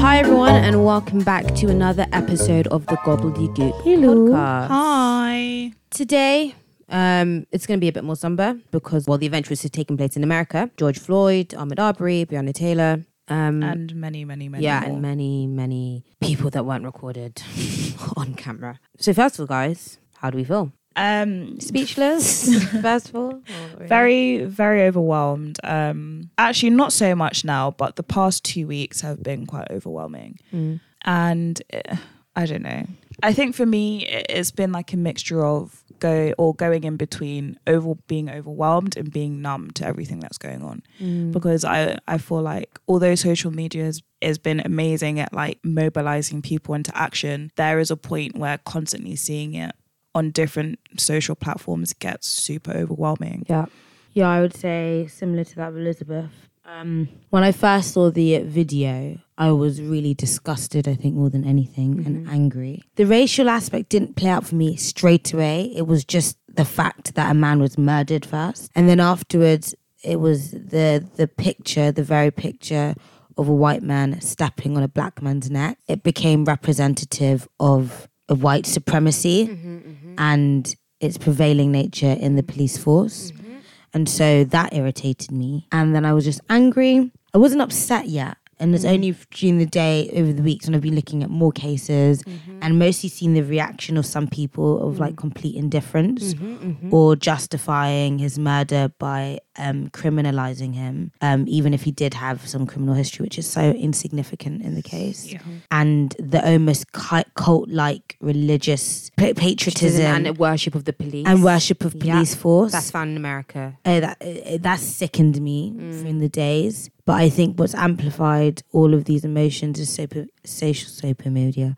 Hi, everyone, and welcome back to another episode of the Gobbledygook Hello. podcast. Hi. Today, um, it's going to be a bit more somber because, well, the event was taking place in America. George Floyd, Ahmaud Arbery, Breonna Taylor. Um, And many, many, many. yeah, more. and many, many people that weren't recorded on camera. So, first of all, guys, how do we feel? Um, Speechless, first of all? Really? very, very overwhelmed. Um, actually, not so much now, but the past two weeks have been quite overwhelming. Mm. And uh, I don't know. I think for me, it- it's been like a mixture of go or going in between over being overwhelmed and being numb to everything that's going on. Mm. because I I feel like although social media has, has been amazing at like mobilizing people into action, there is a point where constantly seeing it on different social platforms gets super overwhelming. Yeah. Yeah, I would say similar to that of Elizabeth. Um, when I first saw the video, I was really disgusted, I think, more than anything, and angry. The racial aspect didn't play out for me straight away. It was just the fact that a man was murdered first. And then afterwards, it was the the picture, the very picture of a white man stepping on a black man's neck. It became representative of, of white supremacy mm-hmm, mm-hmm. and its prevailing nature in the police force. Mm-hmm. And so that irritated me. And then I was just angry. I wasn't upset yet. And it's only during the day, over the weeks, when I've been looking at more cases and mostly seeing the reaction of some people of like complete indifference or justifying his murder by um, criminalizing him, um, even if he did have some criminal history, which is so insignificant in the case. And the almost cult like religious pa- patriotism and worship of the police and worship of Yeah. police force. That's found in America. Oh, that uh, that sickened me in the days. But I think what's amplified all of these emotions is super, social social media,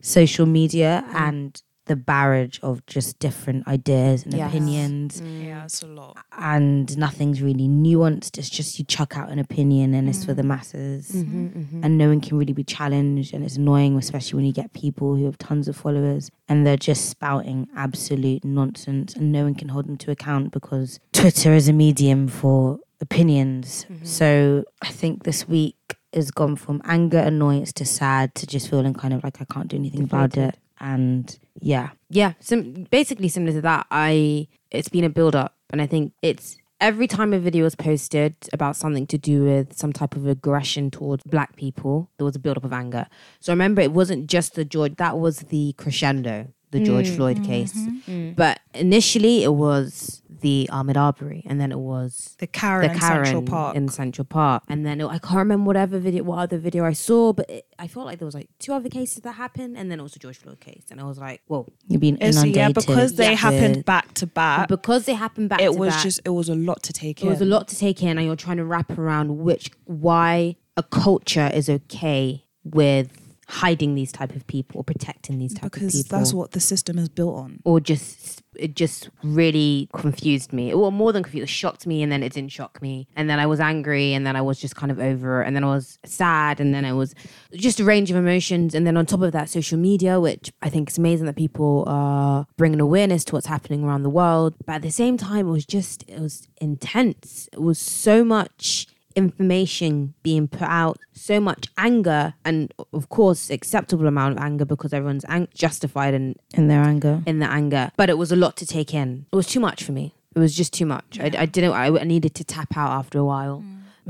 social media, mm. and the barrage of just different ideas and Yes. opinions, mm. Yeah, it's a lot. and nothing's really nuanced. It's just you chuck out an opinion, and it's for the mm. masses, mm-hmm, mm-hmm. and no one can really be challenged. And it's annoying, especially when you get people who have tons of followers and they're just spouting absolute nonsense, and no one can hold them to account because Twitter is a medium for opinions. Mm-hmm. So I think this week has gone from anger, annoyance to sad to just feeling kind of like I can't do anything about it. And yeah, Yeah, sim- basically similar to that. I it's been a build up, and I think it's every time a video is posted about something to do with some type of aggression towards black people, there was a build up of anger. So remember, it wasn't just the George. That was the crescendo, the George mm. Floyd case. Mm-hmm. But initially, it was the um, Ahmaud Arbery, and then it was The Karen, the in Karen Central Park. in Central Park, and then it, I can't remember whatever video, what other video I saw, but it, I felt like there was like two other cases that happened, and then it was the George Floyd case, and I was like, whoa, you've been It's- inundated. yeah, because they with- happened back to back. because they happened back. it to was back, just it was a lot to take in. it in. was a lot to take in, and you're trying to wrap around which why a culture is okay with hiding these type of people or protecting these type of people because people. that's what the system is built on. or just it just really confused me. Well, more than confused, it shocked me, and then it didn't shock me, and then I was angry, and then I was just kind of over, it, and then I was sad, and then I was just a range of emotions, and then on top of that, social media, which I think is amazing that people are bringing awareness to what's happening around the world, but at the same time, it was just it was intense. It was so much information being put out, so much anger, and of course, acceptable amount of anger because everyone's ang- justified and in their anger. in the anger, but it was a lot to take in. It was too much for me. It was just too much. I, I didn't. I, I needed to tap out after a while.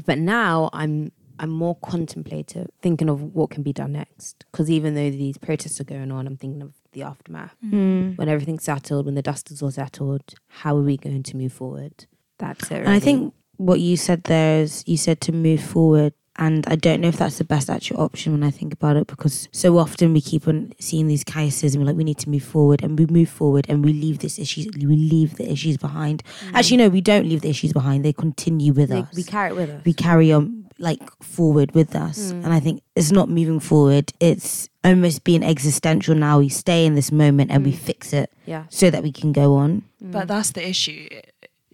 But now I'm I'm more contemplative, thinking of what can be done next. Because even though these protests are going on, I'm thinking of the aftermath. Mm. When everything's settled, when the dust is all settled, how are we going to move forward? That's it. And I think what you said there is you said to move forward. And I don't know if that's the best actual option when I think about it because so often we keep on seeing these cases and we're like, we need to move forward and we move forward and we leave this issues, we leave the issues behind. Mm. Actually, no, we don't leave the issues behind. They continue with They- us. we carry it with us. we carry on like forward with us. Mm. And I think it's not moving forward. It's almost being existential now. We stay in this moment and we mm. fix it yeah. so that we can go on. But that's the issue.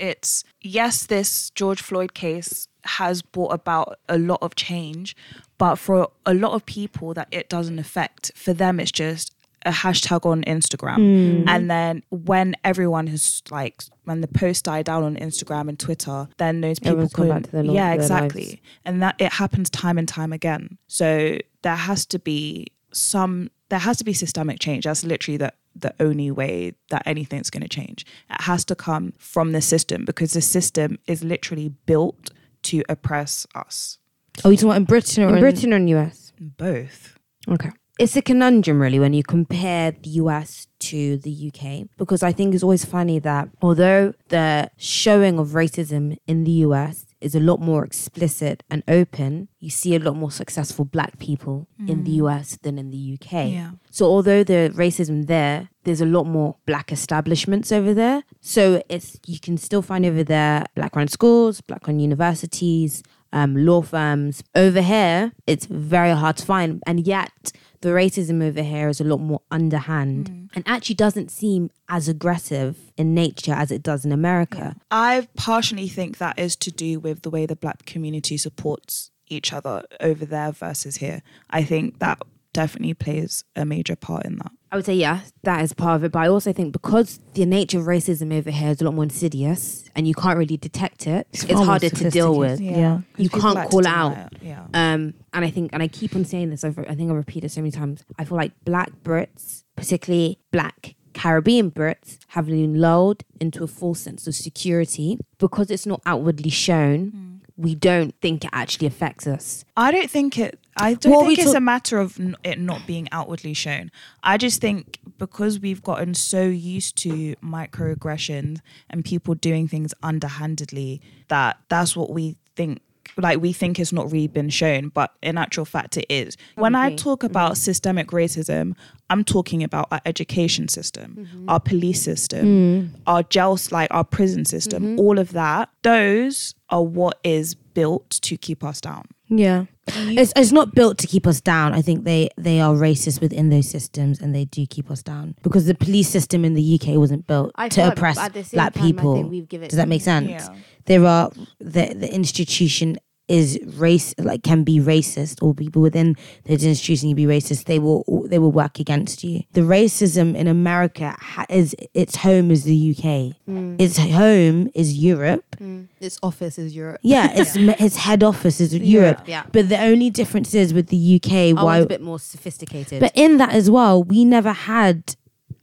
It's yes, this George Floyd case has brought about a lot of change, but for a lot of people that it doesn't affect, for them it's just a hashtag on Instagram. Hmm. And then when everyone has like when the post died down on Instagram and Twitter, then those people Everyone's back couldn't. to their yeah, exactly. And that it happens time and time again. So there has to be some there has to be systemic change. That's literally the the only way that anything's going to change. It has to come from the system because the system is literally built to oppress us. Are we talking about in Britain or In Britain or in US? Both. Okay. It's a conundrum, really, when you compare the US to the UK, because I think it's always funny that although the showing of racism in the US is a lot more explicit and open, you see a lot more successful black people in the US than in the UK. Yeah. So although the racism there, there's a lot more black establishments over there. So it's you can still find over there black run schools, black run universities, um, law firms. Over here, it's very hard to find, and yet the racism over here is a lot more underhand hmm. and actually doesn't seem as aggressive in nature as it does in America. I partially think that is to do with the way the black community supports each other over there versus here. I think that definitely plays a major part in that. I would say yeah, that is part of it. But I also think because the nature of racism over here is a lot more insidious and you can't really detect it, it's, far more harder to deal with. sophisticated. Yeah. You can't like call deny out. Yeah. Um, and I think, and I keep on saying this. I've, I think I repeat it so many times. I feel like Black Brits, particularly Black Caribbean Brits, have been lulled into a false sense of security because it's not outwardly shown. We don't think it actually affects us. I don't think it. I don't What we think it's a matter of n- it not being outwardly shown. I just think because we've gotten so used to microaggressions and people doing things underhandedly that that's what we think. Like we think it's not really been shown, but in actual fact, it is. When I talk about mm-hmm. systemic racism, I'm talking about our education system, mm-hmm. our police system, mm. our jails, like our prison system, mm-hmm. all of that. Those are what is built to keep us down. Yeah. It's, it's not built to keep us down. I think they, they are racist within those systems and they do keep us down because the police system in the UK wasn't built I to feel oppress at the same black time, I think people. we've given- Does that make sense? Yeah. There are the the institution is race like can be racist or people within the institution can be racist. They will they will work against you. The racism in America ha- is its home is the UK. Mm. Its home is Europe. Mm. Its office is Europe. Yeah, its its head office is Europe. yeah. But the only difference is with the UK why a bit more sophisticated. but in that as well, we never had.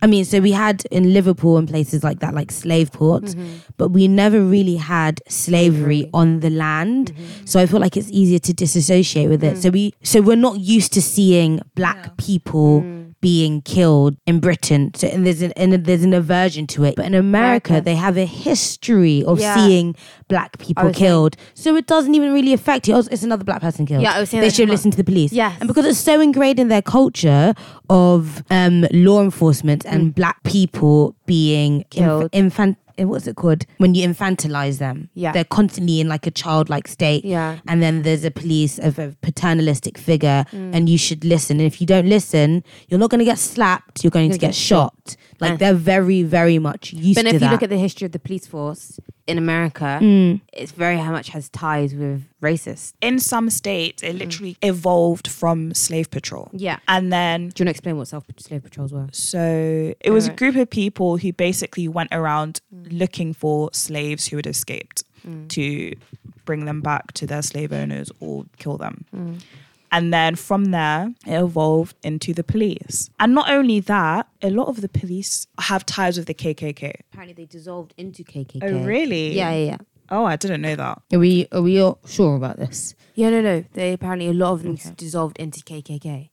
I mean, so we had in Liverpool and places like that, like slave ports, Mm-hmm. but we never really had slavery on the land. Mm-hmm. So I feel like it's easier to disassociate with Mm. it. So we, so we're not used to seeing black people Mm. Being killed in Britain. So and there's an and there's an aversion to it. But in America, America. they have a history of Yeah. seeing black people was saying- killed. So it doesn't even really affect you. Oh, it's another black person killed. Yeah, I was saying they should listen to the police. Yes. and because it's so ingrained in their culture of um, law enforcement and black people being Mm. Killed. Inf- infant. What's it called when you infantilize them? Yeah. they're constantly in like a childlike state. Yeah. and then there's a police of a paternalistic figure, Mm. and you should listen. And if you don't listen, you're not going to get slapped. You're going to You're get shot. Like Uh. they're very, very much used but to if you that. look at the history of the police force in America, Mm. it's very how much has ties with racist. in some states, it literally evolved from slave patrol. Yeah. And then, Do you want to explain what self slave patrols were? so it was a group of people who basically went around looking for slaves who had escaped to bring them back to their slave owners or kill them. And then from there, it evolved into the police. And not only that, a lot of the police have ties with the KKK. Apparently, they dissolved into KKK. Oh, really? Yeah, yeah, yeah. Oh, I didn't know that. are we are we all sure about this? Yeah, no, no. They apparently a lot of them dissolved into KKK.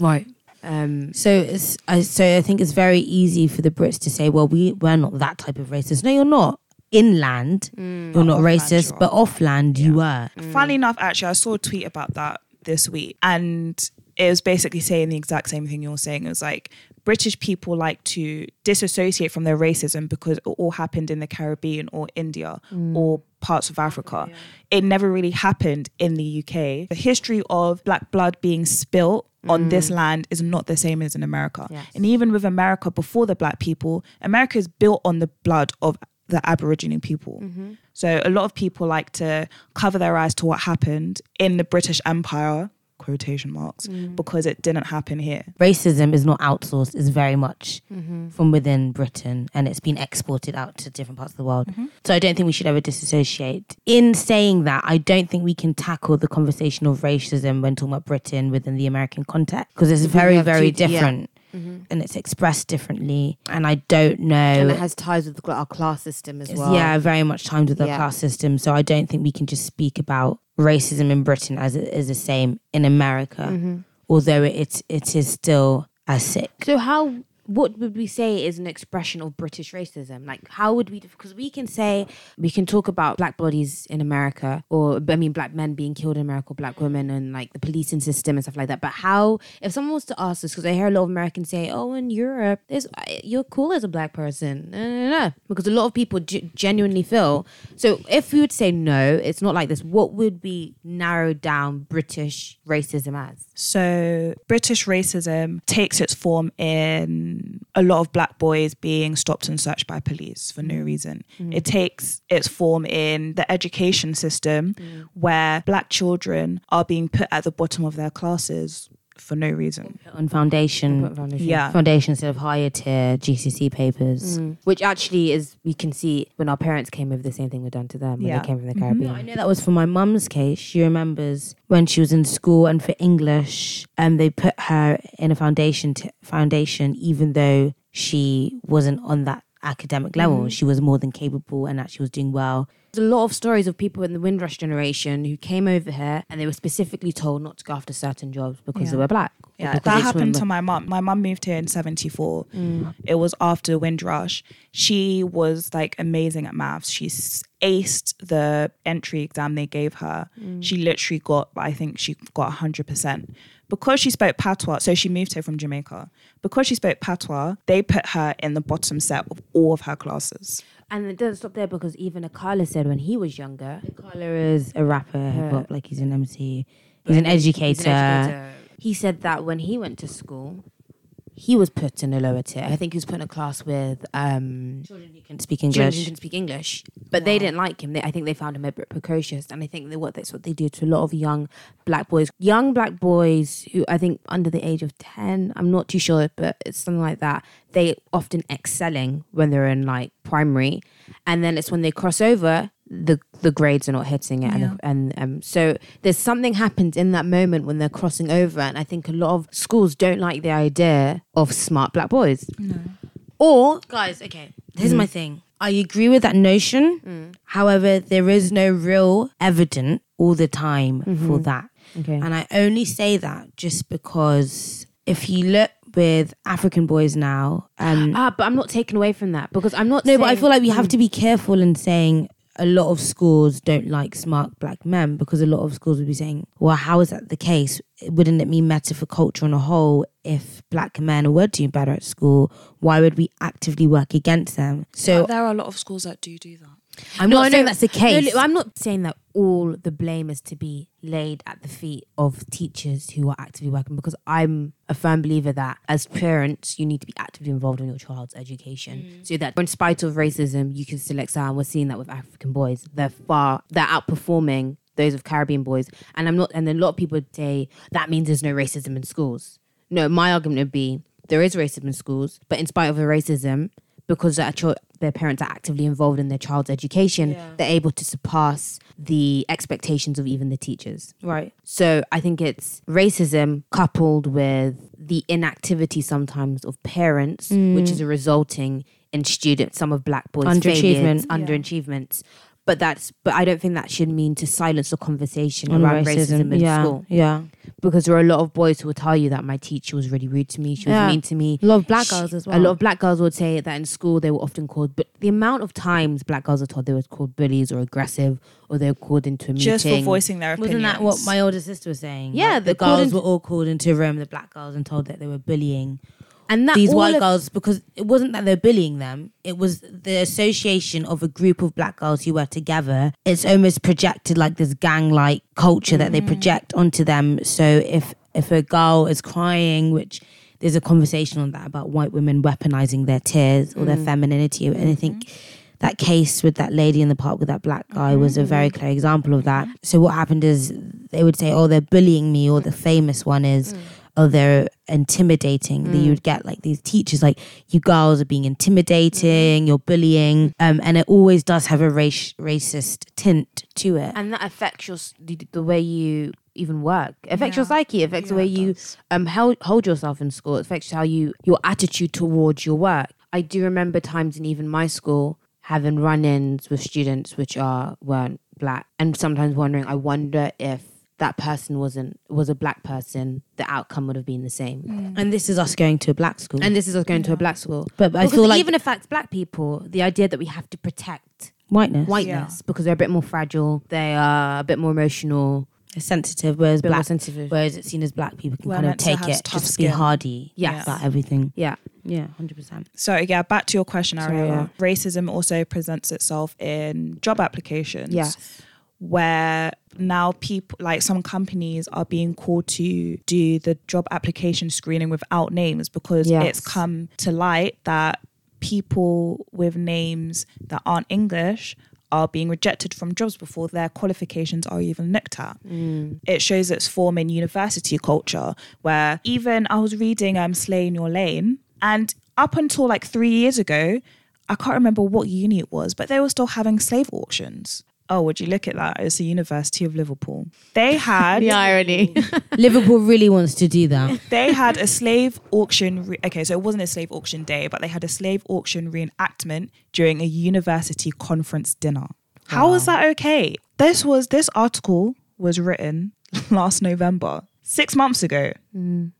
Right. Um, So it's I, so I think it's very easy for the Brits to say, well, we we're not that type of racist. No, you're not. Inland, you're not racist, you are. but offland, you were. Funnily enough, actually, I saw a tweet about that this week, and it was basically saying the exact same thing you're saying. It was like British people like to disassociate from their racism because it all happened in the Caribbean or India mm. or parts of Africa. It never really happened in the UK. The history of black blood being spilt on mm. this land is not the same as in America. Yes. And even with America before the black people, America is built on the blood of the Aboriginal people. So a lot of people like to cover their eyes to what happened in the British Empire quotation marks Mm. because it didn't happen here. Racism is not outsourced; it's very much Mm-hmm. from within Britain, and it's been exported out to different parts of the world. So I don't think we should ever disassociate. In saying that, I don't think we can tackle the conversation of racism when talking about Britain within the American context because it's very, very two- yeah. Different. And it's expressed differently, and I don't know. And it has ties with our class system as well. yeah, very much timed with the Yeah. class system. So I don't think we can just speak about racism in Britain as it is the same in America, Mm-hmm. although it it is still as sick. So how what would we say is an expression of British racism? Like how would we because we can say we can talk about black bodies in America or I mean black men being killed in America, black women and like the policing system and stuff like that. But how if someone was to ask us because I hear a lot of Americans say, "Oh, in Europe, there's uh, you're cool as a black person." No, no, no. Because a lot of people ge- genuinely feel. So if we would say no, it's not like this. What would be narrowed down British racism as? So British racism takes its form in a lot of black boys being stopped and searched by police for no reason. Mm. It takes its form in the education system mm. where black children are being put at the bottom of their classes for no reason. On foundation, Yeah. foundation instead of higher tier GCSE papers. Mm. Which actually is, we can see when our parents came over, the same thing was done to them when Yeah. they came from the Caribbean. Mm-hmm. I know that was for my mum's case. She remembers when she was in school and for English, and they put her in a foundation t- foundation, even though she wasn't on that academic level. Mm. She was more than capable and actually was doing well. There's a lot of stories of people in the Windrush generation who came over here and they were specifically told not to go after certain jobs because Yeah. they were black. Yeah, that happened to my mum. My mum moved here in 74. Mm. It was after Windrush. She was like amazing at maths. She aced the entry exam they gave her. Mm. She literally got, I think she got 100%. Because she spoke patois, so she moved here from Jamaica. Because she spoke patois, they put her in the bottom set of all of her classes. And it doesn't stop there because even Akala said when he was younger, Akala is a rapper, hip hop, like he's an MC. He's an he's an educator. He said that when he went to school, he was put in a lower tier. I think he was put in a class with um, Children who can speak English. children who can speak English, but they didn't like him. They, I think they found him a bit precocious, and I think that what that's what they do to a lot of young black boys, young black boys who I think under the age of ten. I'm not too sure, but it's something like that. They often excelling when they're in like primary, and then it's when they cross over. The, the grades are not hitting it, Yeah. and, and um, so there's something happens in that moment when they're crossing over, and I think a lot of schools don't like the idea of smart black boys. Or, guys, okay, here's my thing. I agree with that notion. However, there is no real evidence all the time for that. Okay, And I only say that just because if you look with African boys now, um, Ah, but I'm not taken away from that because I'm not. no, but I feel like we have to be careful in saying a lot of schools don't like smart black men because a lot of schools would be saying, well, how is that the case? Wouldn't it mean better for culture on a whole if black men were doing better at school? Why would we actively work against them? So there are a lot of schools that do do that. I'm No, not saying that's the case. no, I'm not saying that all the blame is to be laid at the feet of teachers who are actively working because I'm a firm believer that as parents, you need to be actively involved in your child's education mm. so that in spite of racism, you can still excel. And we're seeing that with African boys. They're far, they're outperforming those of Caribbean boys. And I'm not, and a lot of people would say that means there's no racism in schools. No, my argument would be there is racism in schools, but in spite of the racism, because their, chil- their parents are actively involved in their child's education, they're able to surpass the expectations of even the teachers. right. So I think it's racism coupled with the inactivity sometimes of parents, which mm. is a resulting in students, some of black boys' Underachievement. failures, underachievements. But that's but I don't think that should mean to silence the conversation On around racism, in yeah, school. yeah. Because there are a lot of boys who will tell you that my teacher was really rude to me, she was Yeah. mean to me. A lot of black Sh- girls as well. A lot of black girls would say that in school they were often called, but the amount of times black girls are told they were called bullies or aggressive or they were called into a meeting. Just for voicing their opinions. Wasn't that what my older sister was saying? Yeah, Like, they're the girls called in- were all called into a room, the black girls, and told that they were bullying and that these white of- girls because it wasn't that they're bullying them. It was the association of a group of black girls who were together. It's almost projected like this gang-like culture that they mm. project onto them. So if if a girl is crying, which there's a conversation on that about white women weaponizing their tears or their mm. femininity, and I think mm-hmm. that case with that lady in the park with that black guy was a very mm. clear example of that. So what happened is they would say, "Oh, they're bullying me," or the famous one is, "Oh, they're intimidating." That You would get like these teachers like, "You girls are being intimidating. You're bullying," um, and it always does have a race racist tint to it. and that affects your the, the way you even work it affects your psyche it affects the way you um hold, hold yourself in school it affects how you your attitude towards your work i do remember times in even my school having run-ins with students which are weren't black and sometimes wondering i wonder if that person wasn't was a black person the outcome would have been the same mm. And this is us going to a black school. and this is us going to a black school but I because feel like even affects black people the idea that we have to protect whiteness, whiteness because they're a bit more fragile they are a bit more emotional is sensitive, whereas a bit more black, sensitive whereas it's seen as black people can We're kind of meant to take it, tough just be hardy Yes. about everything. yeah Yeah, hundred percent. So yeah, back to your question, Sorry, Ariella. Racism also presents itself in job applications. Yes. Where now people like some companies are being called to do the job application screening without names because Yes. it's come to light that people with names that aren't English are being rejected from jobs before their qualifications are even looked at. It shows its form in university culture where even I was reading um Slay in Your Lane and up until like three years ago, I can't remember what uni it was, but they were still having slave auctions. Oh, would you look at that? It's the University of Liverpool. They had the irony. Liverpool really wants to do that. they had a slave auction. Re- okay, so it wasn't a slave auction day, but they had a slave auction reenactment during a university conference dinner. How was that okay? This was this article was written last November, six months ago. um,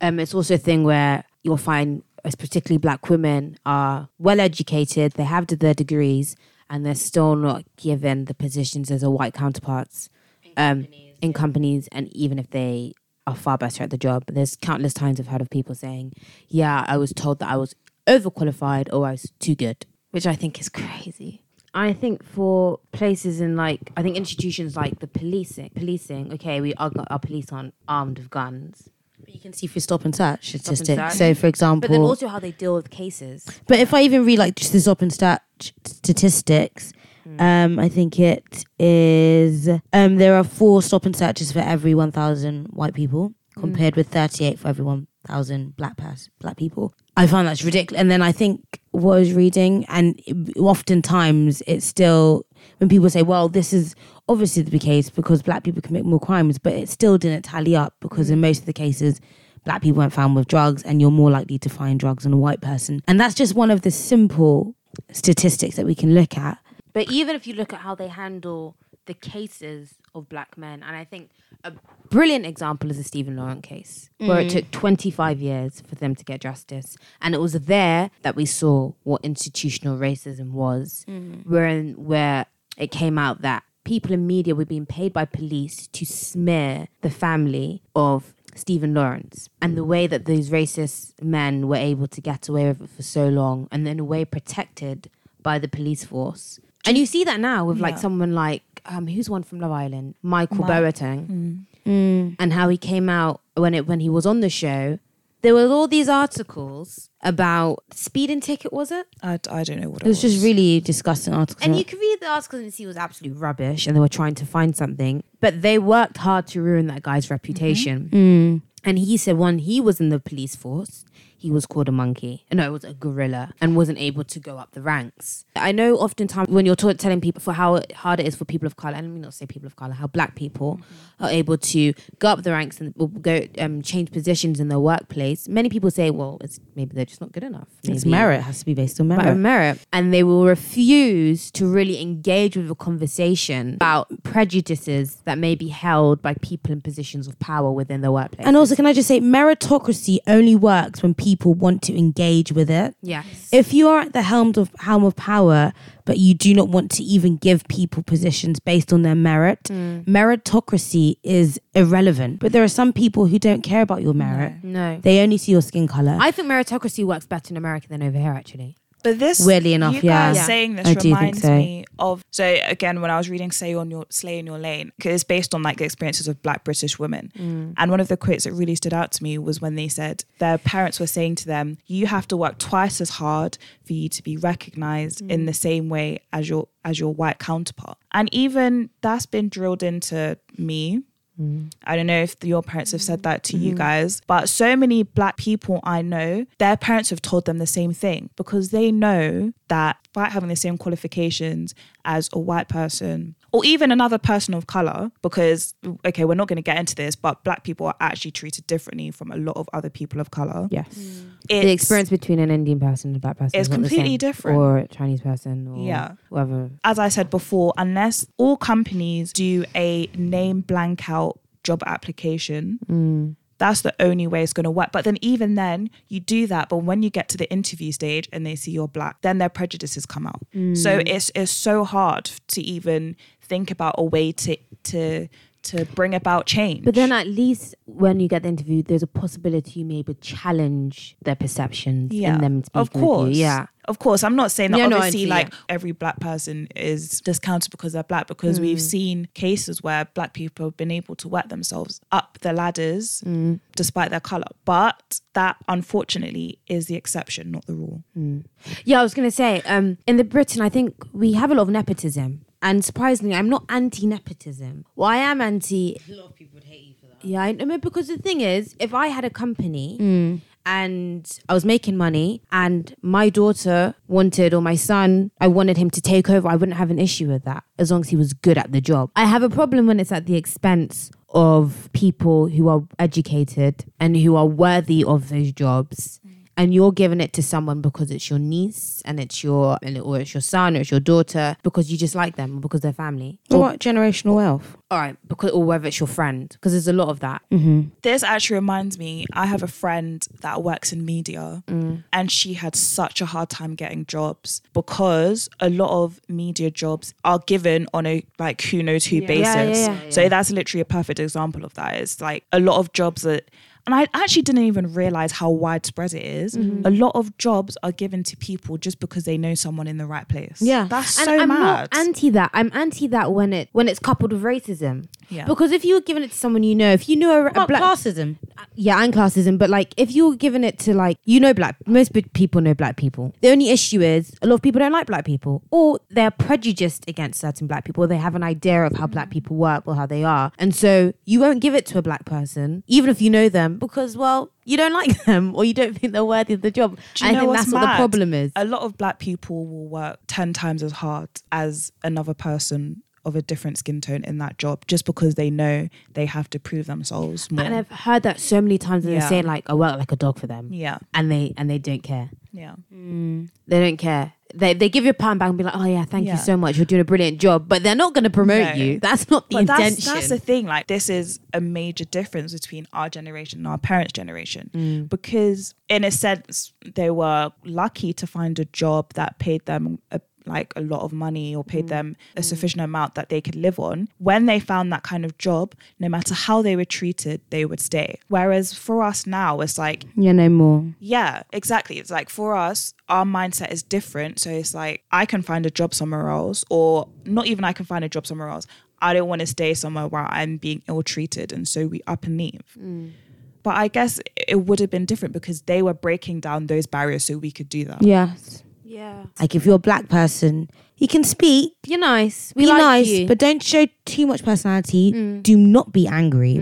it's also a thing where you'll find, as particularly black women, are well educated, they have their degrees, and they're still not given the positions as a white counterparts um, in companies, and even if they are far better at the job. There's countless times I've heard of people saying, "Yeah, I was told that I was overqualified or I was too good," which I think is crazy. I think for places in like I think institutions like the policing, policing. Okay, we are our police aren't armed with guns, But you can see through stop and search and statistics. search. So, for example, but then also how they deal with cases. But if I even read like just the stop and search statistics, um, I think it is um, there are four stop and searches for every one thousand white people, compared with thirty eight for every one thousand black pers- black people. I find that's ridiculous. And then I think what I was reading, and oftentimes it's still when people say, "Well, this is obviously the case because black people commit more crimes," but it still didn't tally up because in most of the cases black people weren't found with drugs and you're more likely to find drugs on a white person. And that's just one of the simple statistics that we can look at. But even if you look at how they handle the cases of black men, and I think a brilliant example is the Stephen Lawrence case, where it mm. took 25 years for them to get justice. And it was there that we saw what institutional racism was, mm. where, where it came out that people in media were being paid by police to smear the family of Stephen Lawrence and the way that these racist men were able to get away with it for so long and in a way protected by the police force. And you see that now with like someone like um who's one from Love Island? Michael Mi- Boateng. And how he came out when it when he was on the show. There were all these articles about speeding ticket, was it? I, I don't know what it, was. It was just really disgusting articles. And you could read the articles and see it was absolute rubbish and they were trying to find something. But they worked hard to ruin that guy's reputation. Mm. And he said one, he was in the police force, he was called a monkey. No, it was a gorilla and wasn't able to go up the ranks. I know oftentimes when you're telling people for how hard it is for people of color, and let me not say people of color, how black people Mm-hmm. are able to go up the ranks and go um, change positions in their workplace. Many people say, well, it's maybe they're just not good enough. it's merit. It has to be based on merit. merit. And they will refuse to really engage with a conversation about prejudices that may be held by people in positions of power within the workplace. And also, can I just say, meritocracy only works when people want to engage with it. yes. If you are at the helm of helm of power, but you do not want to even give people positions based on their merit, mm. meritocracy is irrelevant. But there are some people who don't care about your merit. no. They only see your skin color. I think meritocracy works better in America than over here, actually. But this, Weirdly enough, you yeah. guys Yeah. saying this I think reminds so. me of. So again, when I was reading "Say on Your Slay in Your Lane," because it's based on like the experiences of Black British women, Mm. and one of the quotes that really stood out to me was when they said their parents were saying to them, "You have to work twice as hard for you to be recognized Mm. in the same way as your as your white counterpart," and even that's been drilled into me I don't know if your parents have said that to you mm-hmm. guys, but so many black people I know, their parents have told them the same thing because they know that despite having the same qualifications as a white person or even another person of color, because, okay, we're not going to get into this, but black people are actually treated differently from a lot of other people of color. Yes. the experience between an Indian person and a black person is completely different. Or a Chinese person or Yeah. whoever. as I said before, unless all companies do a name blank out job application, Mm. That's the only way it's going to work. But then, even then, you do that. But when you get to the interview stage and they see you're black, then their prejudices come out. Mm. So it's it's so hard to even think about a way to to to bring about change. But then at least when you get the interview, there's a possibility you may be challenge their perceptions yeah, in them of course. Yeah. Of course. I'm not saying that Yeah, no, obviously see, like yeah. every black person is discounted because they're black because Mm. we've seen cases where black people have been able to work themselves up the ladders Mm. despite their color. But that unfortunately is the exception, not the rule. Yeah, I was gonna say, um, in the Britain, I think we have a lot of nepotism, and surprisingly, I'm not anti-nepotism. Well, I am anti. A lot of people would hate you for that. Yeah, I know because the thing is, if I had a company and I was making money, and my daughter wanted or my son, I wanted him to take over, I wouldn't have an issue with that as long as he was good at the job. I have a problem when it's at the expense of people who are educated and who are worthy of those jobs. And you're giving it to someone because it's your niece and it's your and it- or it's your son or it's your daughter because you just like them or because they're family. What generational wealth? All right, because or whether it's your friend because there's a lot of that. Mm-hmm. This actually reminds me, I have a friend that works in media mm. and she had such a hard time getting jobs because a lot of media jobs are given on a like who knows who basis. Yeah, yeah, yeah. So that's literally a perfect example of that. It's like a lot of jobs that and I actually didn't even realize how widespread it is. Mm-hmm. A lot of jobs are given to people just because they know someone in the right place. Yeah, That's and so I'm mad. not anti that. I'm anti that when it when it's coupled with racism. Yeah. Because if you were giving it to someone you know, if you knew a, a about black, classism? Yeah, and classism, but like if you're giving it to like you know black, most people know black people. The only issue is a lot of people don't like black people, or they're prejudiced against certain black people. Or they have an idea of how black people work or how they are, and so you won't give it to a black person, even if you know them, because well, you don't like them or you don't think they're worthy of the job. Do you I know think that's what the problem is. a lot of black people will work 10 times as hard as another person of a different skin tone in that job just because they know they have to prove themselves more. And I've heard that so many times, and Yeah. they're saying like, "I work like a dog for them," yeah, and they and they don't care. yeah. They don't care. They they give you a pound back and be like, "Oh yeah, thank Yeah. you so much. You're doing a brilliant job," but they're not going to promote No. you. That's not the But that's, intention. that's the thing. Like, this is a major difference between our generation and our parents' generation. Mm. Because, in a sense, they were lucky to find a job that paid them a, like a lot of money or Mm. paid them a sufficient amount that they could live on. When they found that kind of job, no matter how they were treated, they would stay. Whereas for us now, it's like, Yeah, no more. yeah, exactly. It's like for us, our mindset is different. So it's like I can find a job somewhere else, or not even I can find a job somewhere else. I don't want to stay somewhere where I'm being ill treated. And so we up and leave. But I guess it would have been different because they were breaking down those barriers so we could do that. Yes. Yeah, Like if you're a black person, you can speak, you're nice. We be like nice, you. but don't show too much personality. Do not be angry.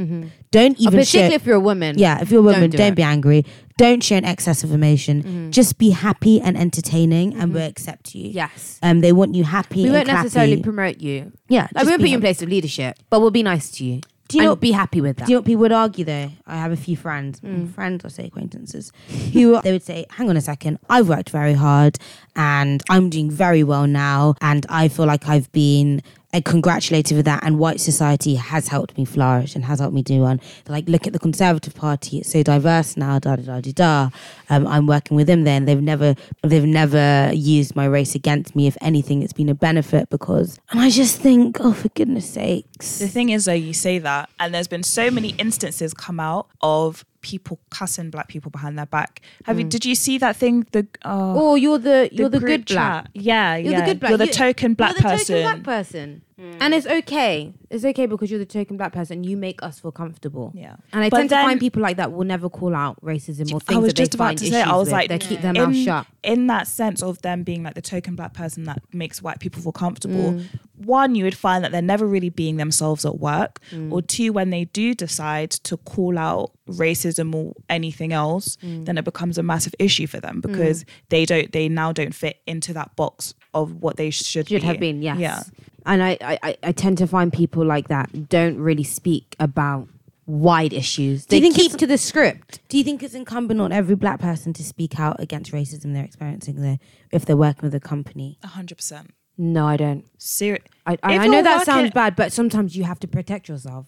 Don't Uh, even particularly show. if you're a woman. Yeah, if you're a woman, Don't do don't, be angry. Don't show an excess of emotion. Just be happy and entertaining, and we'll accept you. Yes. Um, they want you happy. We won't necessarily promote you. yeah, Like, we won't put you in happy. place of leadership, but we'll be nice to you. Do you and know- be happy with that? Do you know what people would argue though? I have a few friends, mm. Mm, friends or say acquaintances, who they would say, "Hang on a second, I've worked very hard, and I'm doing very well now, and I feel like I've been." Uh, congratulated with that, and white society has helped me flourish and has helped me do one. Like, look at the Conservative Party; it's so diverse now. Da da da da da. Um, I'm working with them. Then they've never, they've never used my race against me. If anything, it's been a benefit because. And I just think, oh, for goodness sakes, The thing is, though, you say that, and there's been so many instances come out of people cussing black people behind their back. Have you? Mm. Did you see that thing? The oh, Oh, you're the you're the, good black. chat. Yeah, You're yeah. the good black. You're the token black you're the person. Token black person. And it's okay. It's okay because you're the token black person. You make us feel comfortable. Yeah. And I But tend to find people like that will never call out racism or things I was that they just about find to say. I issues was with. like, they keep their in, mouth shut. in that sense of them being like the token black person that makes white people feel comfortable. Mm. One, you would find that they're never really being themselves at work, Mm. or two, when they do decide to call out racism or anything else, Mm. then it becomes a massive issue for them because they don't. They now don't fit into that box of what they should should be. have been, yes. Yeah. And I, I, I- I tend to find people like that don't really speak about wide issues. Do you They think keep to the script. Do you think it's incumbent on every black person to speak out against racism they're experiencing there if they're working with a company? hundred percent. No, I don't. Serious. I, I, I know that working- sounds bad, but sometimes you have to protect yourself.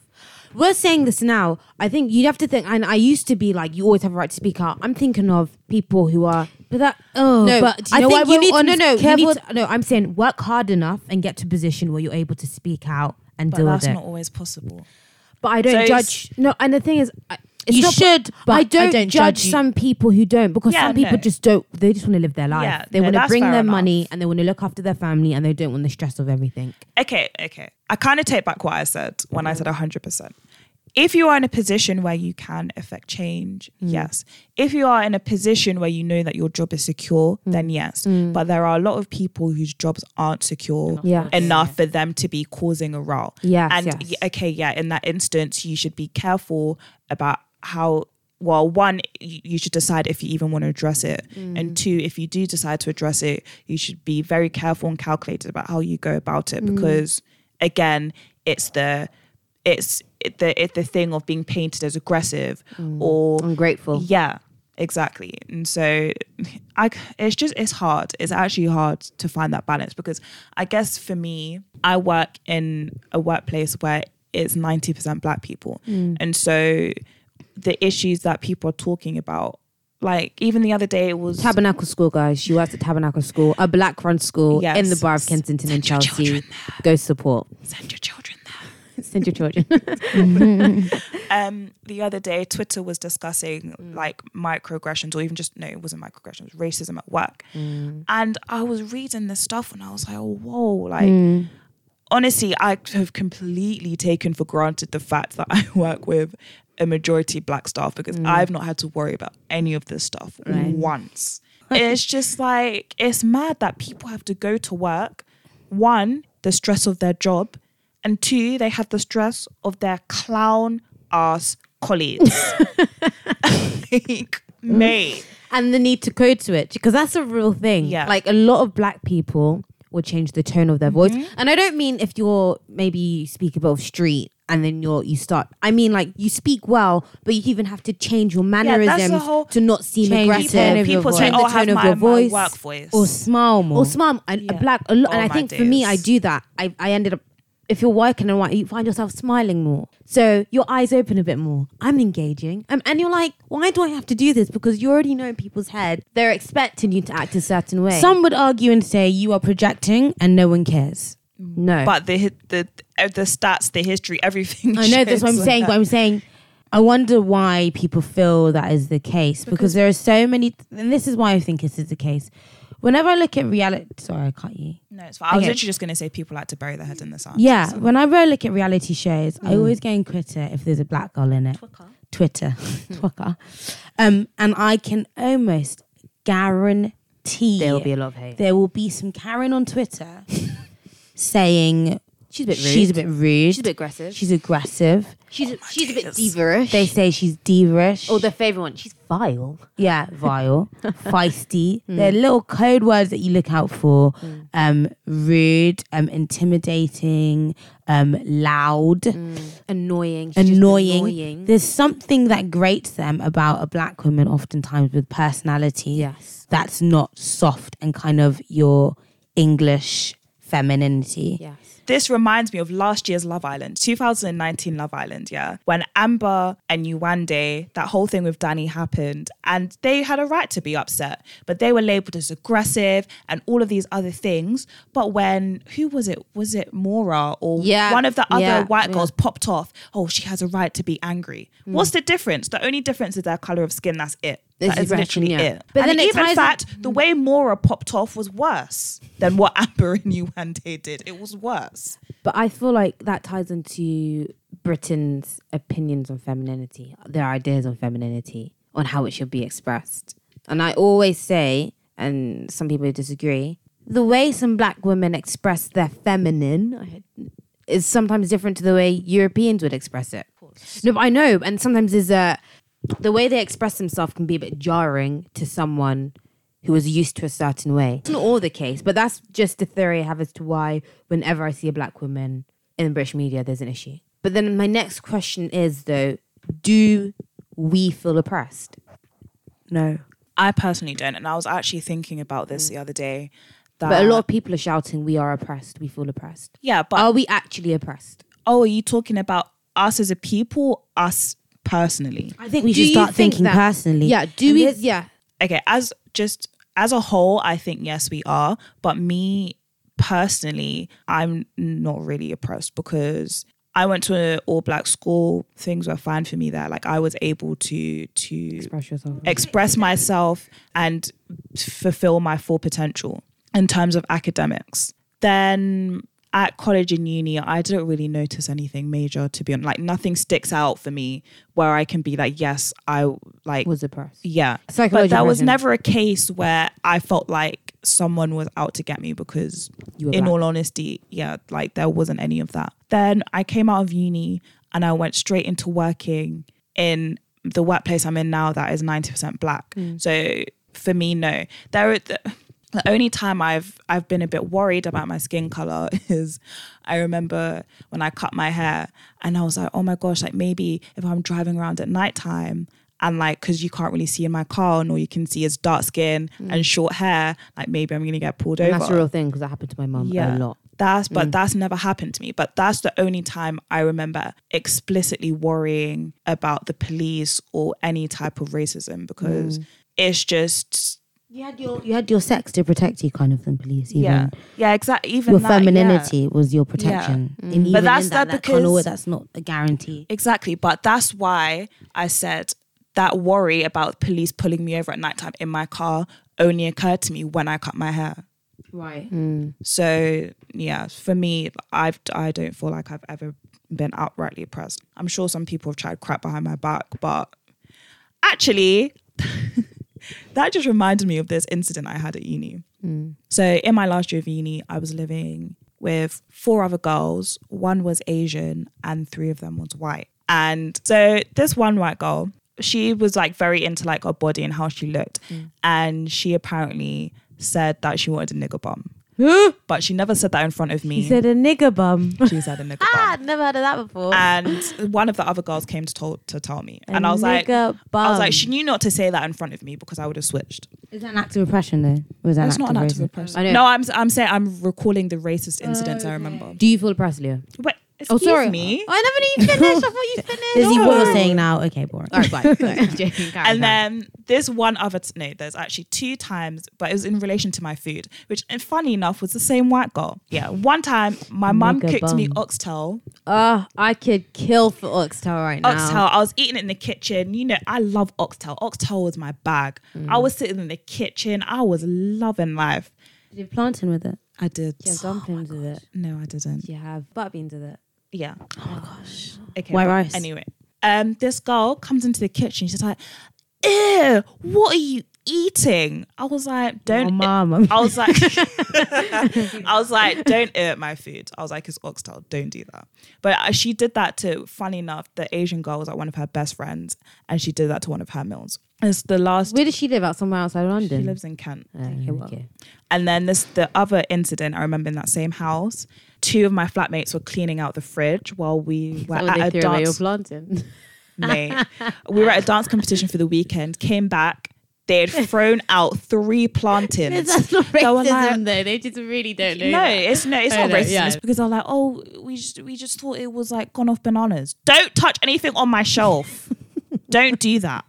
We're saying this now. I think you have to think, and I used to be like, you always have a right to speak out. I'm thinking of people who are, but that, oh, No, but but do you I know think why you we're need on to, no, no, you careful- need to- no, I'm saying work hard enough and get to a position where you're able to speak out and But deal that's with it. That's not always possible. But I don't So judge. No, and the thing is, I, it's You not, should, but I I don't, don't judge, judge some people who don't because Yeah, some people no. just don't. They just want to live their life. Yeah, they no, want to bring their enough. money and they want to look after their family and they don't want the stress of everything. okay, okay. I kind of take back what I said when I said 100%. If you are in a position where you can affect change, mm. yes. If you are in a position where you know that your job is secure, mm. then yes. Mm. But there are a lot of people whose jobs aren't secure Yes. enough for them to be causing a row. Yes, And yes. okay, yeah, in that instance, you should be careful about how. Well, one, you should decide if you even want to address it, mm. and two, if you do decide to address it, you should be very careful and calculated about how you go about it, mm. because again, it's the it's the it's the thing of being painted as aggressive mm. or Ungrateful. yeah, exactly. And so I it's just it's hard. It's actually hard to find that balance because I guess for me, I work in a workplace where it's 90% black people. And so the issues that people are talking about like even the other day it was Tabernacle School, guys. She works at Tabernacle School, a black run school Yes. in the borough of Kensington and Send your Chelsea. children Go support. send your children there. Send your children. um the other day twitter was discussing like microaggressions or even just no it wasn't microaggressions it was racism at work and i was reading this stuff and i was like oh whoa like honestly i have completely taken for granted the fact that i work with a majority black staff because i've not had to worry about any of this stuff once it's just like it's mad that people have to go to work one the stress of their job and two they have the stress of their clown ass colleagues like mate and the need to code switch because that's a real thing. Yeah. Like a lot of black people will change the tone of their voice. Mm-hmm. And I don't mean if you're maybe you speak a bit of street and then you're you start I mean like you speak well, but you even have to change your that's the mannerisms whole- to not seem Change aggressive. the tone of your people voice. say Change oh the I have tone of my, your my voice. work voice Or smile more. or smile and a Yeah. black a lot, and Oh, I my think for me I days. do that. I, I ended up if you're working and white, you find yourself smiling more. So your eyes open a bit more. I'm engaging. Um, and you're like, why do I have to do this? Because you already know in people's head, they're expecting you to act a certain way. Some would argue and say you are projecting and no one cares. No. but the the uh, the stats the history everything I know that's what I'm shows saying, that. but I'm saying I wonder why people feel that is the case because, there are so many, and this is why I think this is the case. Whenever I look at reality, sorry, I cut you. no it's fine I was Okay. literally just gonna say people like to bury their heads in the sand Yeah, so- whenever I look at reality shows, I always go in Twitter if there's a black girl in it. Twitter, Twitter, um, and I can almost guarantee there will be a lot of hate. there will be some Karen on Twitter saying She's a bit rude. she's a bit rude, She's a bit aggressive. she's aggressive. She's a, she's a bit days. diva-ish. They say she's divish. or the favorite one. She's vile. Yeah, vile, feisty. They're little code words that you look out for. Um, rude, um, intimidating, um, loud, Annoying. She's annoying. annoying. There's something that grates them about a black woman, oftentimes with personality. Yes. That's not soft and kind of your English femininity. Yes. This reminds me of last year's Love Island, 2019 Love Island, yeah. When Amber and Yewande, that whole thing with Danny happened, and they had a right to be upset, but they were labeled as aggressive and all of these other things. But when, who was it? Was it Maura or Yeah, one of the other yeah, white yeah. girls popped off? Oh, she has a right to be angry. Hmm. What's the difference? The only difference is their color of skin. That's it. It's That is expression, literally yeah. it. But and then even ties- fact, the way Maura popped off was worse than what Amber and Yewande did. It was worse. But I feel like that ties into Britain's opinions on femininity, their ideas on femininity, on how it should be expressed. And I always say, and some people disagree, the way some black women express their feminine is sometimes different to the way Europeans would express it. No, but I know, and sometimes there's a the way they express themselves can be a bit jarring to someone who is used to a certain way. It's not all the case, but that's just the theory I have as to why whenever I see a black woman in the British media, there's an issue. But then my next question is though, do we feel oppressed? No. I personally don't. And I was actually thinking about this the other day. That, But a lot of people are shouting, we are oppressed, we feel oppressed. Yeah, but Are we actually oppressed? oh, are you talking about us as a people, us personally? I think we Do should you start think thinking that- personally. Yeah, do And we? there's- Yeah. Okay, as just as a whole, I think yes, we are. But me personally, I'm not really oppressed because I went to an all black school. Things were fine for me there. Like I was able to to Express yourself. express myself and fulfill my full potential in terms of academics. Then at college and uni, I didn't really notice anything major to be on. Like nothing sticks out for me where I can be like, yes, I like Was depressed. yeah. But that was never a case where I felt like someone was out to get me because, You in black. all honesty, yeah, like there wasn't any of that. Then I came out of uni and I went straight into working in the workplace I'm in now that is 90% black. Mm. So for me, no. There are the, only time I've I've been a bit worried about my skin color is I remember when I cut my hair and I was like, oh my gosh, like maybe if I'm driving around at nighttime and like because you can't really see in my car and all you can see is dark skin and short hair, like maybe I'm gonna get pulled Mm. And over. that's a real thing because that happened to my mum a lot. That's but Mm. that's never happened to me. But that's the only time I remember explicitly worrying about the police or any type of racism because Mm. it's just You had your you had your sex to protect you, kind of than police. Even yeah yeah exactly even your that, yeah. femininity was your protection. Mm. And even But that's that, that that can't always, because- that's not a guarantee. Exactly. But that's why I said that worry about police pulling me over at nighttime in my car only occurred to me when I cut my hair. Right. Mm. So yeah, for me, I've I don't feel like I've ever been outrightly oppressed. I'm sure some people have tried crap behind my back, but actually, that just reminded me of this incident I had at uni. Mm. So in my last year of uni, I was living with four other girls. One was Asian, and three of them was white. And so this one white girl, she was like very into like her body and how she looked, mm. and she apparently said that she wanted a nigger bum. but she never said that in front of me. She said a nigger bum. she said a nigger bum. Ah, bum. never heard of that before. And one of the other girls came to tell to tell me, and I was like, nigger I was like, she knew not to say that in front of me because I would have switched. Is that an act of repression though? Or is that That's an not an act act of of racism? repression. No, I'm I'm saying I'm recalling the racist incidents I remember. do you feel oppressed, Leah? Wait, Oh, sorry. me. Oh, I never knew you finished. I thought you finished. Is he what No. you're saying now? Okay, boring. All right, bye. Sorry, joking. Carry And then there's one other t- no, there's actually two times, but it was in relation to my food, which and funny enough was the same white girl. Yeah, one time my mum Nigger cooked me oxtail. Oh, I could kill for oxtail right now. Oxtail. I was eating it in the kitchen. You know, I love oxtail. Oxtail was my bag. I mm. was sitting in the kitchen. I was loving life. Did you have plantain with it? I did. Do you have dumplings oh with it? No, I didn't. Do you have butter beans with it? Yeah. Oh my gosh. Okay. White but rice. Anyway, um, this girl comes into the kitchen. She's like, "Ew, what are you eating?" I was like, "Don't." Oh, mom. I'm- I was like, I was like, "Don't eat my food." I was like, "It's oxtail. Don't do that." But uh, she did that to. Funny enough, the Asian girl was like one of her best friends, and she did that to one of her meals. It's the last. Where does she live? Out somewhere outside of She London. lives in Kent. Oh, okay, well. And then this the other incident I remember in that same house. Two of my flatmates were cleaning out the fridge while we were Is that when at they a dance. mate. we were at a dance competition for the weekend. Came back. they had thrown out three plantains. That's not They racism, like- though. They just really don't know. No, that. it's no, it's Oh, not no, racism. yeah. It's because they're like, oh, we just we just thought it was like gone off bananas. Don't touch anything on my shelf. Don't do that.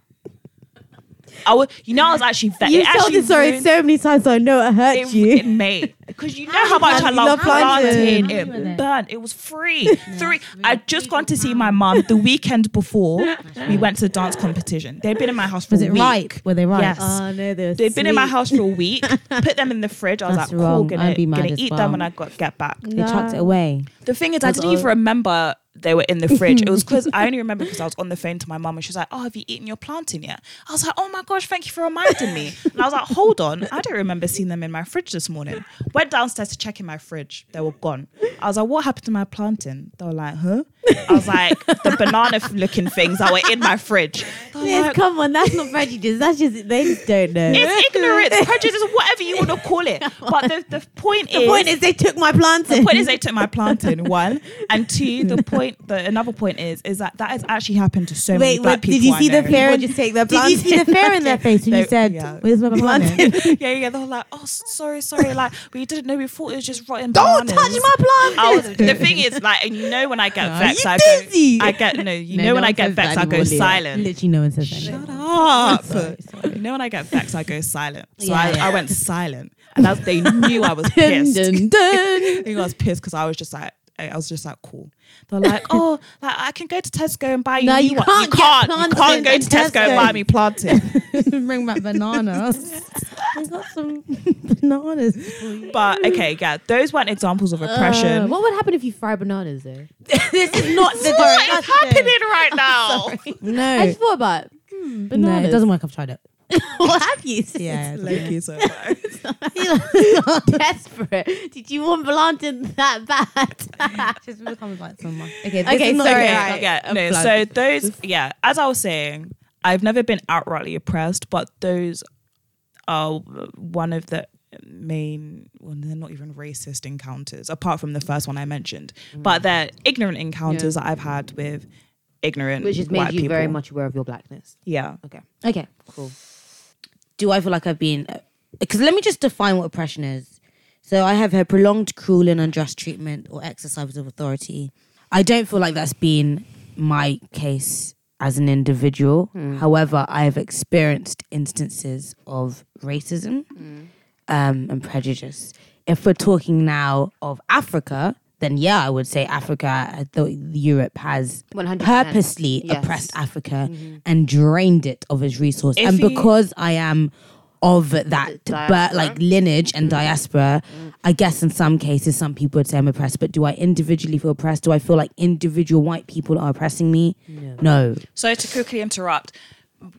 I would, you know, I was actually ve- You it told actually this story ruined- so many times, so I know it hurt it, you. it may because you know how much I love, love plantain. plantain. How many were It burnt. It was free. Three. I'd just gone to see my mum the weekend before. We went to the dance competition. They'd been in my house for Was a it week. ripe? Were they ripe? Yes. Oh no, they were They'd been in my house for a week. Put them in the fridge. I was That's like, cool, wrong. gonna, I'd be mad gonna eat well. them when I got get back. They chucked it away. The thing is, I That's didn't even remember they were in the fridge. It was because I only remember because I was on the phone to my mum and she was like, "Oh, have you eaten your plantain yet?" I was like, "Oh my gosh, thank you for reminding me." And I was like, "Hold on, I don't remember seeing them in my fridge this morning." Went downstairs to check in my fridge. They were gone. I was like, "What happened to my plantain?" They were like, "Huh?" I was like, "The banana-looking things that were in my fridge." They Liz, like, come on, that's not prejudice. That's just they just don't know. it's ignorance, prejudice, whatever you want to call it. But the, the point the is, point is they took my plantain. the point is they took my plantain one and two the point the another point is is that that has actually happened to so many Wait, black wait, people did you see the know. fear? People in- just take their Did you see the fear in their face when you said, yeah. "Where's my plantain?" yeah yeah they were like oh sorry sorry like we didn't know we thought it was just rotten Don't bananas. touch my plantain. I was, the thing is like and you know when I get Are vexed you I go? I get no you No, know no when I get says vexed I go anymore, Leah. silent Literally, no one says that. Shut anymore. up. Sorry, sorry. You know when I get vexed, I go silent. So Yeah, I, yeah. I went silent, and that's, they knew I was pissed. dun, dun. I I was pissed because I was just like, I was just like, cool. They're like, oh, like I can go to Tesco and buy you. No, new you can't You can't. You can't go to Tesco and buy me plantain. Bring back bananas. I got some bananas. but okay, yeah, those weren't examples of oppression. Uh, what would happen if you fry bananas though? this is not the what is happening right now? No, I just thought about hmm, no, it doesn't work. I've tried it. what have you? Seen? Yeah, Loki, so bad. desperate. Did you want plantain that bad? just becomes like someone. Okay, Okay, is not sorry, okay. right. yeah, no. plug. So those, yeah, as I was saying, I've never been outrightly oppressed, but those are one of the main. Well, they're not even racist encounters, apart from the first one I mentioned. Mm. But they're ignorant encounters that I've had with ignorant Which has made white you people. very much aware of your blackness. Yeah. Okay. Okay. Cool. Do I feel like I've been? Because let me just define what oppression is. So I have had prolonged, cruel, and unjust treatment or exercise of authority. I don't feel like that's been my case as an individual. However, I have experienced instances of racism um, and prejudice. If we're talking now of Africa, then yeah, I would say Africa, uh, I thought Europe has 100%. purposely Yes. oppressed Africa and drained it of its resource. If and you- because I am of that but like lineage and diaspora, I guess in some cases some people would say I'm oppressed. But do I individually feel oppressed? Do I feel like individual white people are oppressing me? No. So to quickly interrupt,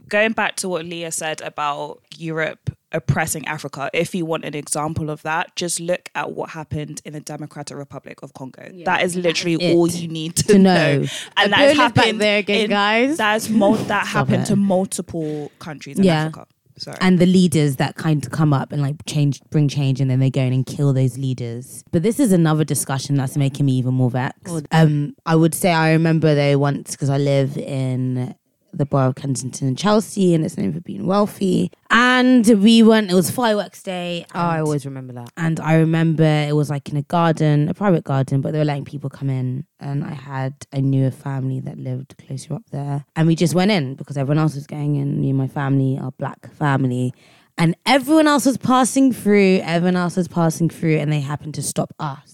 going back to what Leah said about Europe oppressing Africa, if you want an example of that, just look at what happened in the Democratic Republic of Congo. that is literally it. all you need to, To know. know. And The that's Polish happened there again, in- guys. That's mul- that happened it. to multiple countries in Yeah. Africa. Sorry. and the leaders that kind of come up and like change bring change and then they go in and kill those leaders but this is another discussion that's making me even more vexed um i would say i remember though once because i live in the borough of kensington and chelsea and it's known for being wealthy and we went it was fireworks day Oh, I always remember that. and I remember it was like in a garden, a private garden, but they were letting people come in. And I had, I knew a family that lived closer up there. And we just went in because everyone else was going in. Me and my family, our black family. And everyone else was passing through. Everyone else was passing through. And they happened to stop us.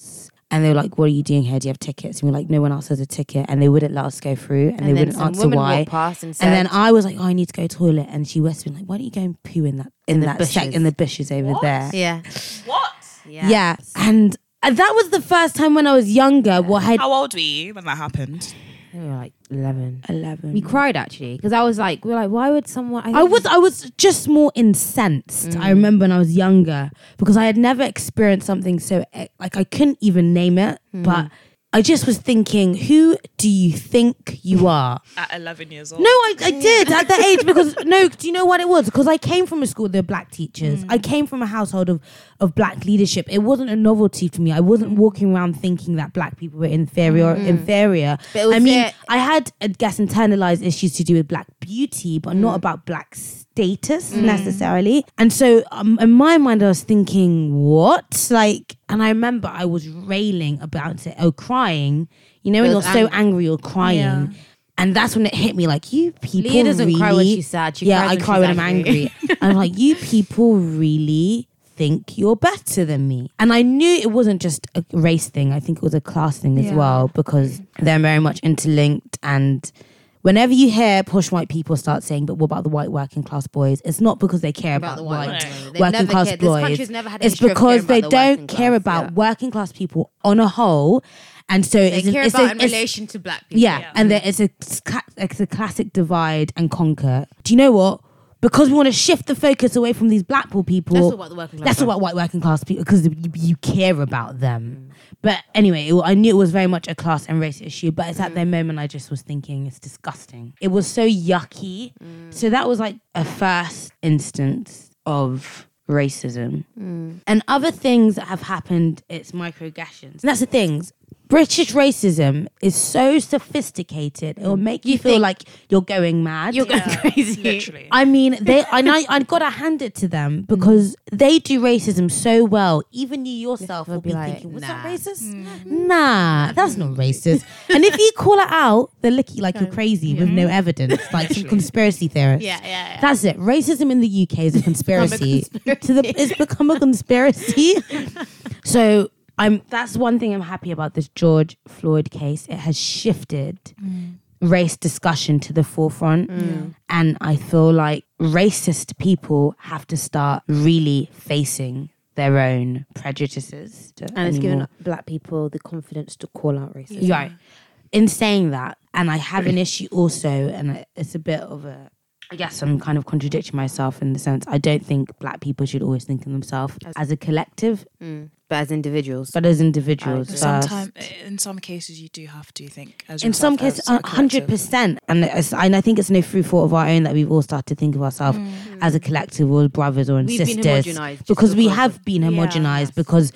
And they were like, What are you doing here? Do you have tickets? And we are like, No one else has a ticket. And they wouldn't let us go through. And, they wouldn't some answer woman why. past and said, And then I was like, Oh, I need to go to the toilet. And she whispered, like, Why don't you go and poo in that in, the that sec bushes. in the bushes over there? "Yeah, what? yeah, Yeah. And, and that was the first time when I was younger. What had How old were you when that happened? Were like eleven. eleven? We cried actually because I was like, we are like, why would someone? I was I was just more incensed. Mm. I remember when I was younger because I had never experienced something so like I couldn't even name it, Mm. but I just was thinking, who do you think you are? At 11 years old. No, I, I did at that age because no, do you know what it was? Because I came from a school with black teachers. I mm. came from a household of of black leadership. It wasn't a novelty to me. I wasn't walking around thinking that black people were inferior. Mm. Inferior. But it was I mean, their- I had, I guess, internalized issues to do with black beauty, but not about black status necessarily. And so, um, in my mind, I was thinking, what? Like, and I remember I was railing about it, oh, crying. You know, when you're so angry. you're crying. Yeah. And that's when it hit me like, you people. Leah doesn't really, cry when she's sad. She yeah, I when cry when I'm angry. angry. I'm like, you people really think you're better than me. And I knew it wasn't just a race thing. I think it was a class thing as Yeah. well because they're very much interlinked. And whenever you hear posh white people start saying, but what about the white working class boys? It's not because they care about, About the white white working never class cared- boys. country's never had It's because they the don't care class, about yeah. working class people on a whole. And so They it's, care it's, about a, in relation to black people. yeah, and there, it's a it's a classic divide and conquer. Do you know what? Because we want to shift the focus away from these Blackpool people. That's all about the working class. That's all about white working class people because you, you care about them. But anyway, it, I knew it was very much a class and race issue. But it's at that mm. moment I just was thinking it's disgusting. It was so yucky. Mm. So that was like a first instance of racism. Mm. And other things that have happened, it's microaggressions. And that's the things. British racism is so sophisticated. It will mm. make you, feel think- like you're going mad. You're going crazy. Literally. I mean, they. And I, I gotta hand it to them mm. because they do racism so well. Even you yourself will be, be like, thinking, "Was that nah. racist? Mm-hmm. Nah, mm-hmm. that's not racist." and if you call it out, they're looking like you're crazy with no evidence, like some conspiracy theorists. Yeah, yeah, yeah. That's it. Racism in the UK is a conspiracy. to the, it's become a conspiracy. so I'm. That's one thing I'm happy about this George Floyd case. It has shifted mm. race discussion to the forefront, mm. and I feel like racist people have to start really facing their own prejudices. And it's given black people the confidence to call out racism. Right. In saying that, and I have an issue also, and it's a bit of a, I guess I'm kind of contradicting myself in the sense I don't think black people should always think of themselves as a collective, mm, But as individuals, but as individuals. Uh, uh, first. Sometimes, in some cases, you do have to think as in some cases, as a a hundred collective. percent, and and I think it's no free thought of our own that we've all started to think of ourselves mm. as a collective, or as brothers or We've been sisters, homogenized because we have of- been Yeah. homogenized Yes. because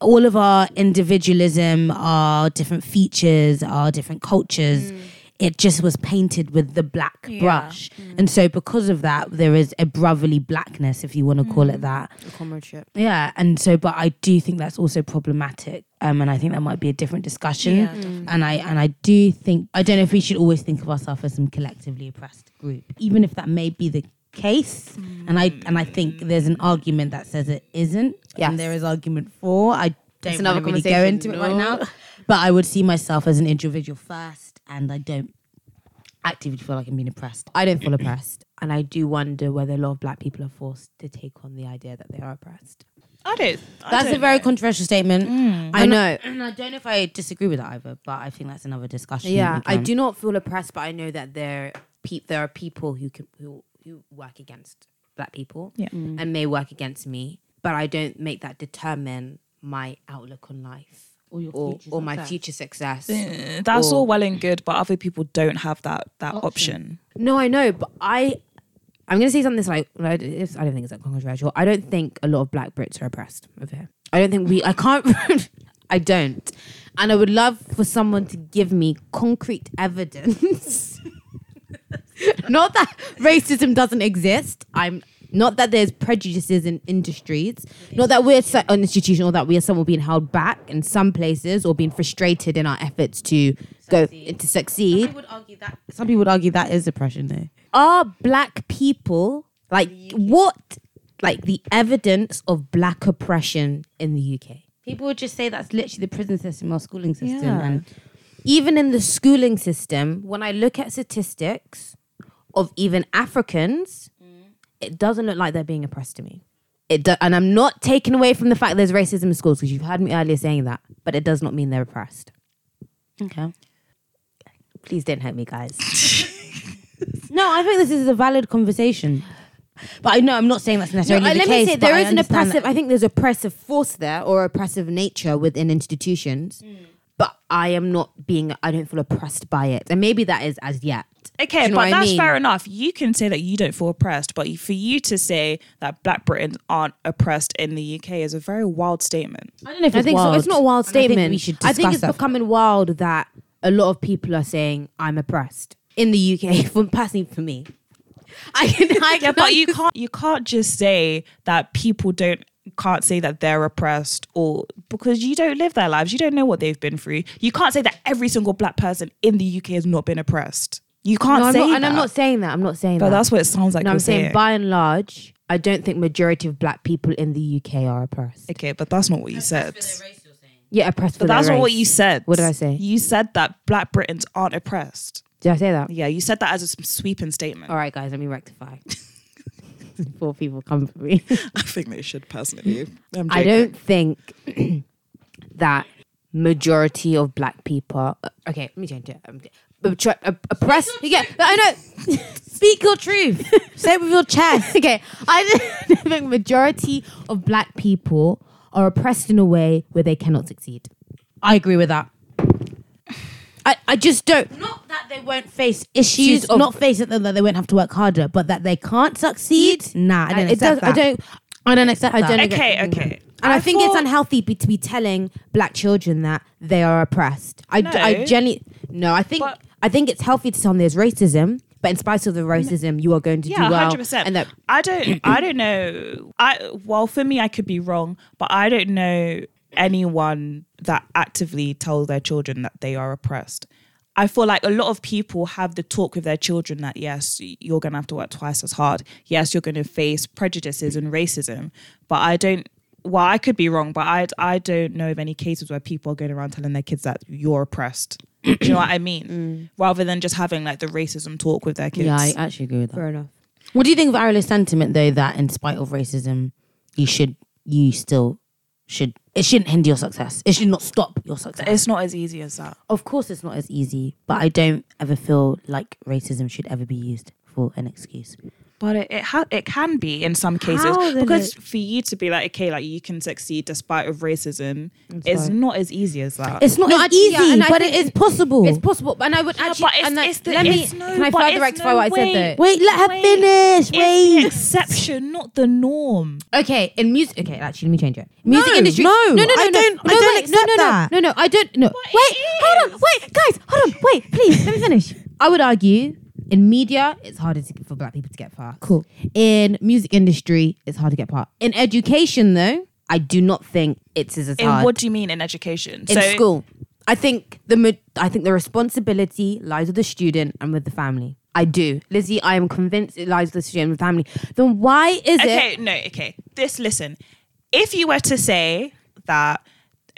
all of our individualism, our different features, our different cultures. Mm. It just was painted with the black Yeah. brush. Mm. And so, because of that, there is a brotherly blackness, if you want to call it mm. that. A comradeship. Yeah, and so, but I do think that's also problematic, um, and I think that might be a different discussion. Yeah, mm. and I and I do think I don't know if we should always think of ourselves as some collectively oppressed group, even if that may be the case. And I and I think there's an argument that says it isn't. Yes. and there is argument for. I don't It's another want to really go conversation. into it right now, but I would see myself as an individual first, and I don't actively feel like I'm being oppressed. I don't feel mm-hmm. oppressed. And I do wonder whether a lot of black people are forced to take on the idea that they are oppressed. I don't. I That's a don't very know. controversial statement. Mm. I know. And I don't know if I disagree with that either, but I think that's another discussion. Yeah, I do not feel oppressed, but I know that there, pe- there are people who can who who work against black people Yeah. and may work against me, but I don't make that determine my outlook on life Or your or, or my future success. Uh, That's Or- all well and good, but other people don't have that that Option. option. No, I know, but I. I'm gonna say something that's like I I don't think it's that controversial. I don't think a lot of Black Brits are oppressed over here. I don't think we. I can't. I don't, and I would love for someone to give me concrete evidence. not that racism doesn't exist. I'm not that there's prejudices in industries. Not that we're se- an institution or that we are someone being held back in some places or being frustrated in our efforts to go to succeed Some people would argue that. Some people would argue that is oppression, though. are black people like what like the evidence of black oppression in the UK? People would just say that's literally the prison system or schooling system, Yeah. and Even in the schooling system, when I look at statistics of even Africans, it doesn't look like they're being oppressed to me. It do- and I'm not taking away from the fact there's racism in schools because you've heard me earlier saying that, but it does not mean they're oppressed. okay. Please don't hurt me, guys. No, I think this is a valid conversation. But I know I'm not saying that's necessarily No, uh, the let case. me say but there I an understand oppressive. that- I think there's oppressive force there or oppressive nature within institutions, but I am not being. I don't feel oppressed by it, and maybe that is as yet. Okay, you know but what I that's mean? fair enough. You can say that you don't feel oppressed, but for you to say that Black Britons aren't oppressed in the UK is a very wild statement. I don't know if I it's think so. wild. It's not a wild And I think statement. we should I think it's that. becoming wild that a lot of people are saying I'm oppressed. in the UK, for personally for me, I can. I Yeah, but you can't you can't just say that people don't can't say that they're oppressed or because you don't live their lives. You don't know what they've been through. You can't say that every single black person in the UK has not been oppressed. You can't No, I'm say not, that. and I'm not saying that. I'm not saying but that. But that's what it sounds like no, you're I'm saying saying. by and large, I don't think majority of black people in the UK are oppressed. okay, but that's not what you said. Yeah, oppressed. But for that's not what you said. What did I say? You said that black Britons aren't oppressed. Did I say that? Yeah, you said that as a sweeping statement. All right, guys, let me rectify. Before people come for me. I think they should personally. I'm I don't think that majority of black people. uh, Okay, let me change it. Oppre- uh, Oppressed. Yeah, I know. Speak your truth. Say it with your chest. okay, I think majority of black people are oppressed in a way where they cannot succeed. I agree with that. I, I just don't. Not that they won't face issues, of- not face it that they won't have to work harder, but that they can't succeed. Nah, I don't it accept does. I don't. I don't accept I that. don't Okay, agree. okay. And I, I think it's unhealthy be, to be telling black children that they are oppressed. I, d- I No. genuinely no. I think But- I think it's healthy to tell them there's racism, but in spite of the racism, you are going to Yeah, do well. hundred percent. And that I don't. I don't know. I well, for me, I could be wrong, but I don't know anyone that actively tells their children that they are oppressed. I feel like a lot of people have the talk with their children that yes, you're gonna have to work twice as hard. Yes, you're gonna face prejudices and racism. But I don't. Well, I could be wrong, but I I don't know of any cases where people are going around telling their kids that you're oppressed. Do you know what I mean? Mm. Rather than just having like the racism talk with their kids. Yeah, I actually agree with that. fair enough. What do you think of Ariela's sentiment though that in spite of racism, you should you still should it shouldn't hinder your success. It should not stop your success. it's not as easy as that. of course it's not as easy, but I don't ever feel like racism should ever be used for an excuse. But it it, ha- it can be in some cases How then because for you to be like okay, like you can succeed despite of racism is not as easy as that. It's not No, as actually, easy, yeah, and I but think it is possible. It's possible, and I would actually. but it's- and I- it's the- let me. it's no- can I but further it's rectify no what I way. said though? Wait, let her Wait, finish. it's the Wait. exception, not the norm. Okay, in music. Okay, actually, let me change it. Music No, industry. no, no, no, no, I no, don't- I no, don't wait, accept no, no, that. No, no, I don't. No, wait, it hold on, is. wait, guys, hold on, wait, please, let me finish. I would argue in media, it's harder to, for black people to get far. Cool. In music industry, it's hard to get part. In education, though, I do not think it's as In hard. what do you mean in education? in school. I think the ma- I think the responsibility lies with the student and with the family. I do, Lizzie. I am convinced it lies with the student and the family. Then why is it Okay, it? no, okay. This listen. If you were to say that,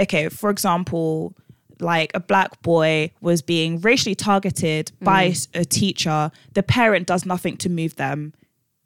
okay, for example, like a black boy was being racially targeted by mm. a teacher, the parent does nothing to move them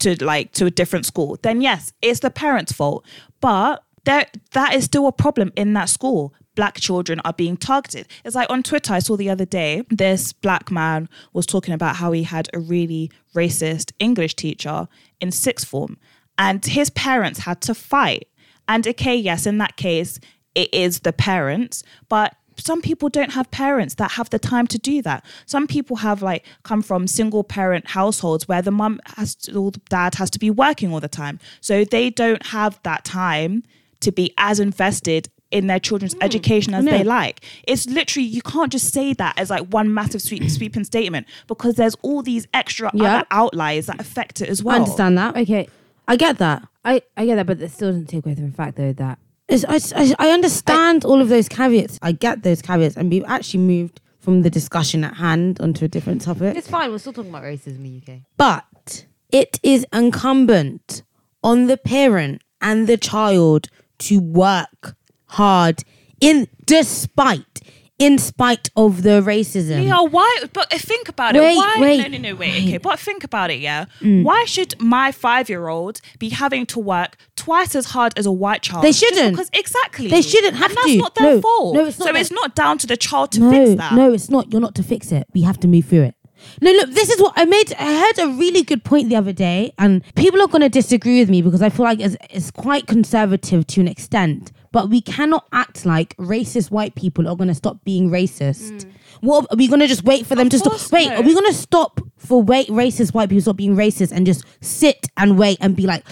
to like to a different school, then yes, it's the parent's fault. But there that is still a problem in that school. Black children are being targeted. It's like on Twitter, I saw the other day, this black man was talking about how he had a really racist English teacher in sixth form, and his parents had to fight. And okay, yes, in that case, it is the parents, but some people don't have parents that have the time to do that. Some people have like come from single parent households where the mum has to, or the dad has to be working all the time. So they don't have that time to be as invested in their children's hmm. education as they like. It's literally you can't just say that as like one massive sweep, sweeping statement because there's all these extra Yeah. other outliers that affect it as well. I understand that. Okay, I get that. I I get that, but it still doesn't take away from the fact though that It's, I, I, I understand all of those caveats. I get those caveats, and we've actually moved from the discussion at hand onto a different topic. it's fine. We're still talking about racism in the UK. But it is incumbent on the parent and the child to work hard in despite in spite of the racism. Yeah, why? But uh, think about Wait, it. Why? wait, no, no, no, wait. Okay, but think about it. Yeah, Mm. why should my five-year-old be having to work twice as hard as a white child? They shouldn't. because exactly They shouldn't have and that's to. not their No, fault. no, it's not so their- it's not down to the child to no, fix that. no, it's not. You're not to fix it. We have to move through it. No, look, this is what I made. I heard a really good point the other day, and people are going to disagree with me because I feel like it's, it's quite conservative to an extent. But we cannot act like racist white people are going to stop being racist. Mm. What are we going to just wait for them to stop? Wait, no. are we going to stop for wait racist white people stop being racist and just sit and wait and be like,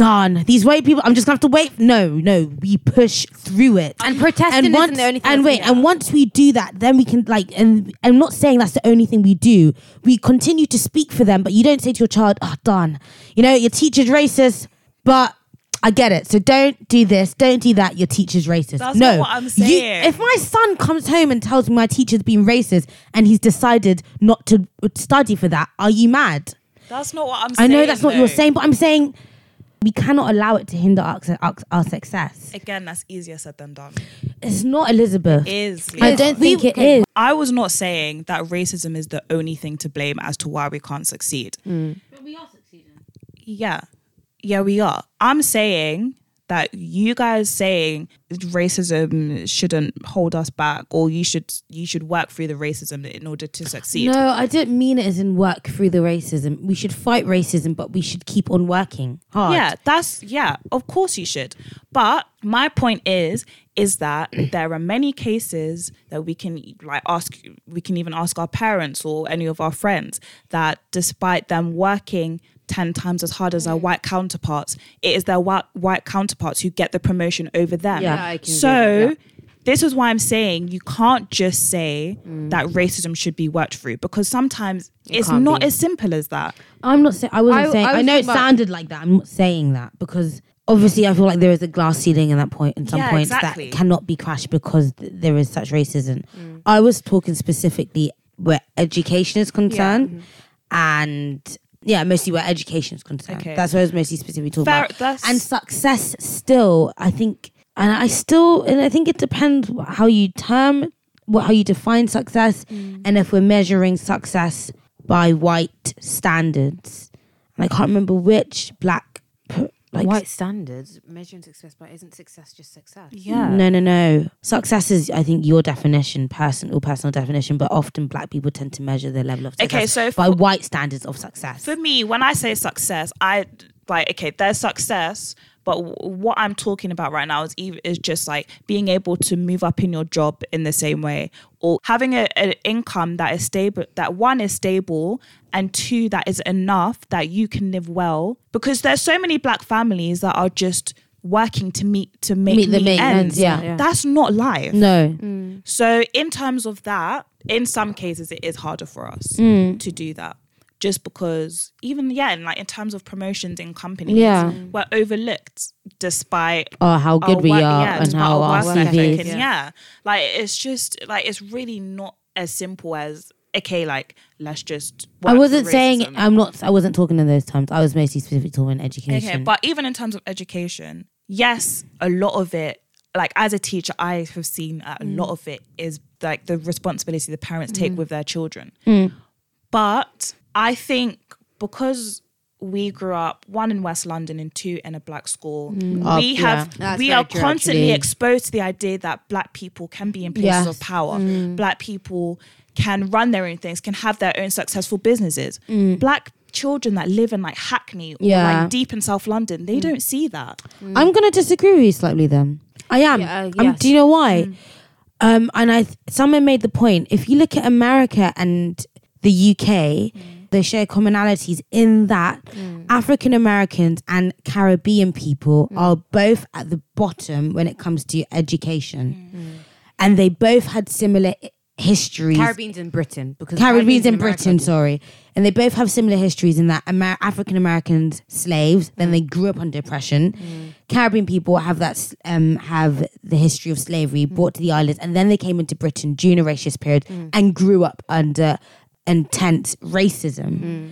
done. These white people, I'm just gonna have to wait. No, no, we push through it. And protesting isn't once, the only thing And wait, and once we do that, then we can like, and I'm not saying that's the only thing we do. We continue to speak for them, but you don't say to your child, ah, "Oh, done." You know, your teacher's racist, but. I get it. So don't do this. Don't do that. Your teacher's racist. That's no, not what I'm You- saying. if my son comes home and tells me my teacher's been racist and he's decided not to study for that, are you mad? That's not what I'm I know that's not what you're saying, but I'm saying we cannot allow it to hinder our, our, our success. Again, that's easier said than done. It's not Elizabeth. It is. I don't think it is. I was not saying that racism is the only thing to blame as to why we can't succeed. Mm. But we are succeeding. Yeah. Yeah, we are. I'm saying that you guys saying racism shouldn't hold us back or you should you should work through the racism in order to succeed. No, I didn't mean it as in work through the racism. We should fight racism, but we should keep on working hard. Yeah, that's yeah, of course you should. But my point is is that there are many cases that we can like ask we can even ask our parents or any of our friends that despite them working 10 times as hard as their white counterparts, it is their white, white counterparts who get the promotion over them. Yeah. Yeah, I can agree so this is why I'm saying you can't just say mm. that racism should be worked through because sometimes it's can't be. as simple as that. I'm not saying I wasn't I- saying. I I, know it talking about- sounded like that. I'm not saying that because obviously I feel like there is a glass ceiling in that point. In some Yeah, points exactly. that cannot be crashed because th- there is such racism. Mm. I was talking specifically where education is concerned, mm-hmm. and yeah, mostly where education is concerned. Okay. That's what I was mostly specifically talking Fair- about. that's- And success still, I think, and I still, and I think it depends how you term what how you define success, mm. and if we're measuring success by white standards. And I can't remember which black, like White standards measuring success, but isn't success just success? Yeah. no, no, no. Success is, I think, your definition, personal, personal definition. But often, black people tend to measure their level of success Okay, so by for- white standards of success. For me, when I say success, I like okay, there's success, but w- what I'm talking about right now is even is just like being able to move up in your job in the same way, or having a, an income that is stable. That one is stable, and two that is enough that you can live well. Because there's so many black families that are just working to meet to make Meet the meet ends. ends, yeah. Yeah. That's not life. no, So in terms of that, in some cases it is harder for us Mm. to do that. Just because even yeah, and like in terms of promotions in companies, Yeah. we're overlooked despite oh, how good our we are yeah, and how our CVs. and yeah. Like it's just like it's really not as simple as okay, like let's just I wasn't saying. I'm not. I wasn't talking in those terms. I was mostly specific talking about education. Okay, but even in terms of education, yes, a lot of it, like as a teacher, I have seen that a lot mm. of it is like the responsibility the parents take mm. with their children. Mm. But I think because we grew up one in West London and two in a black school, Uh, we yeah. have That's we are true, constantly actually. exposed to the idea that black people can be in places Yes. of power. Black people can run their own things, can have their own successful businesses. Black children that live in like Hackney or Yeah. like deep in South London, they don't see that. I'm gonna disagree with you slightly. Then I am. Yeah, uh, Um, yes. do you know why? Um, and I, someone made the point. If you look at America and the UK, they share commonalities in that mm. African Americans and Caribbean people mm. are both at the bottom when it comes to education, mm. and they both had similar histories. Caribbean's in Britain because Caribbean's in America. Britain, sorry. And they both have similar histories in that Amer- African Americans slaves, then they grew up under oppression. Caribbean people have that um have the history of slavery brought to the islands, and then they came into Britain during a racist period and grew up under intense racism. Mm.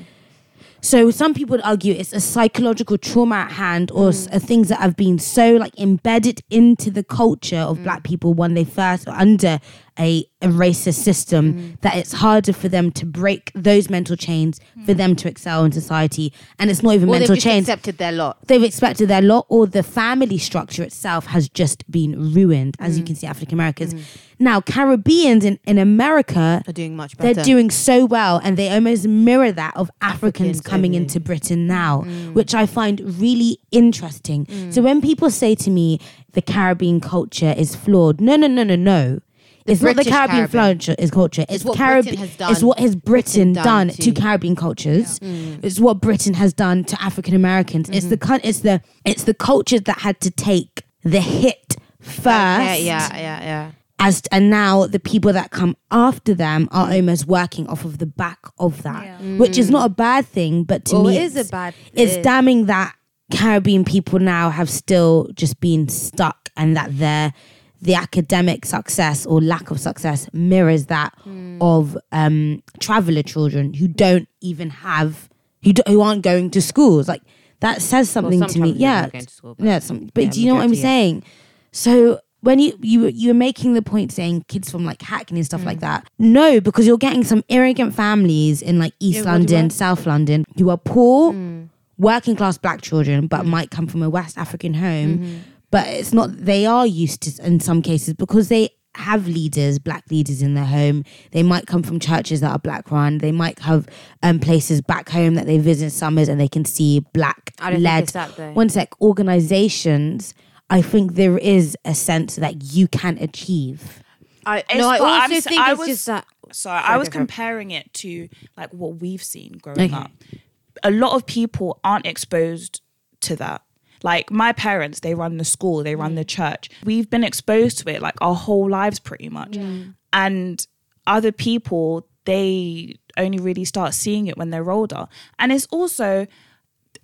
So some people would argue it's a psychological trauma at hand, or s- mm. uh, things that have been so like embedded into the culture of mm. Black people when they first are under a, a racist system mm. that it's harder for them to break those mental chains for mm. them to excel in society, and it's not even Or they've mental just chains. accepted their lot. They've accepted their lot, or the family structure itself has just been ruined, as you mm. can see, African Americans. Now, Caribbeans in, in America, They're doing much better. they're doing so well and they almost mirror that of Africans, Africans coming only. into Britain now, which I find really interesting. So when people say to me the Caribbean culture is flawed, no, no, no, no, no. It's not the Caribbean, Caribbean. culture. Is culture. It's, what Caribbean. Britain has done- It's what has Britain, Britain done, done to Caribbean cultures. Mm. It's what Britain has done to African Americans. It's mm-hmm. the It's the it's the cultures that had to take the hit first. Yeah, yeah, yeah, yeah. As and now the people that come after them are almost working off of the back of that, which is not a mm. bad thing. But to Well, me, it is a bad- It's it damning that Caribbean people now have still just been stuck, and that their the academic success or lack of success mirrors that Hmm. of um, traveler children who don't even have who do, who aren't going to schools. Like that says something some to me. Yeah, to school, but- yeah. Some, but yeah, do you know what I'm yeah. saying? So when you you were- you were making the point saying kids from like Hackney and stuff Mm. like that, no, because you're getting some arrogant families in like East Yeah, London, South London, who are poor, Mm. working class black children, but might come from a West African home. Mm-hmm. But it's not. They are used to in some cases because they have leaders, black leaders in their home. They might come from churches that are black run. They might have um, places back home that they visit summers and they can see black I don't think led it's that, one sec organizations i think there is a sense that you can achieve I, It's- no, I but I'm also think I it's was- just that. Sorry, I was go comparing it to like what we've seen growing Okay. up. A lot of people aren't exposed to that. Like my parents, they run the school, they run the mm. church. We've been exposed to it like our whole lives pretty much. And other people, they only really start seeing it when they're older. And it's also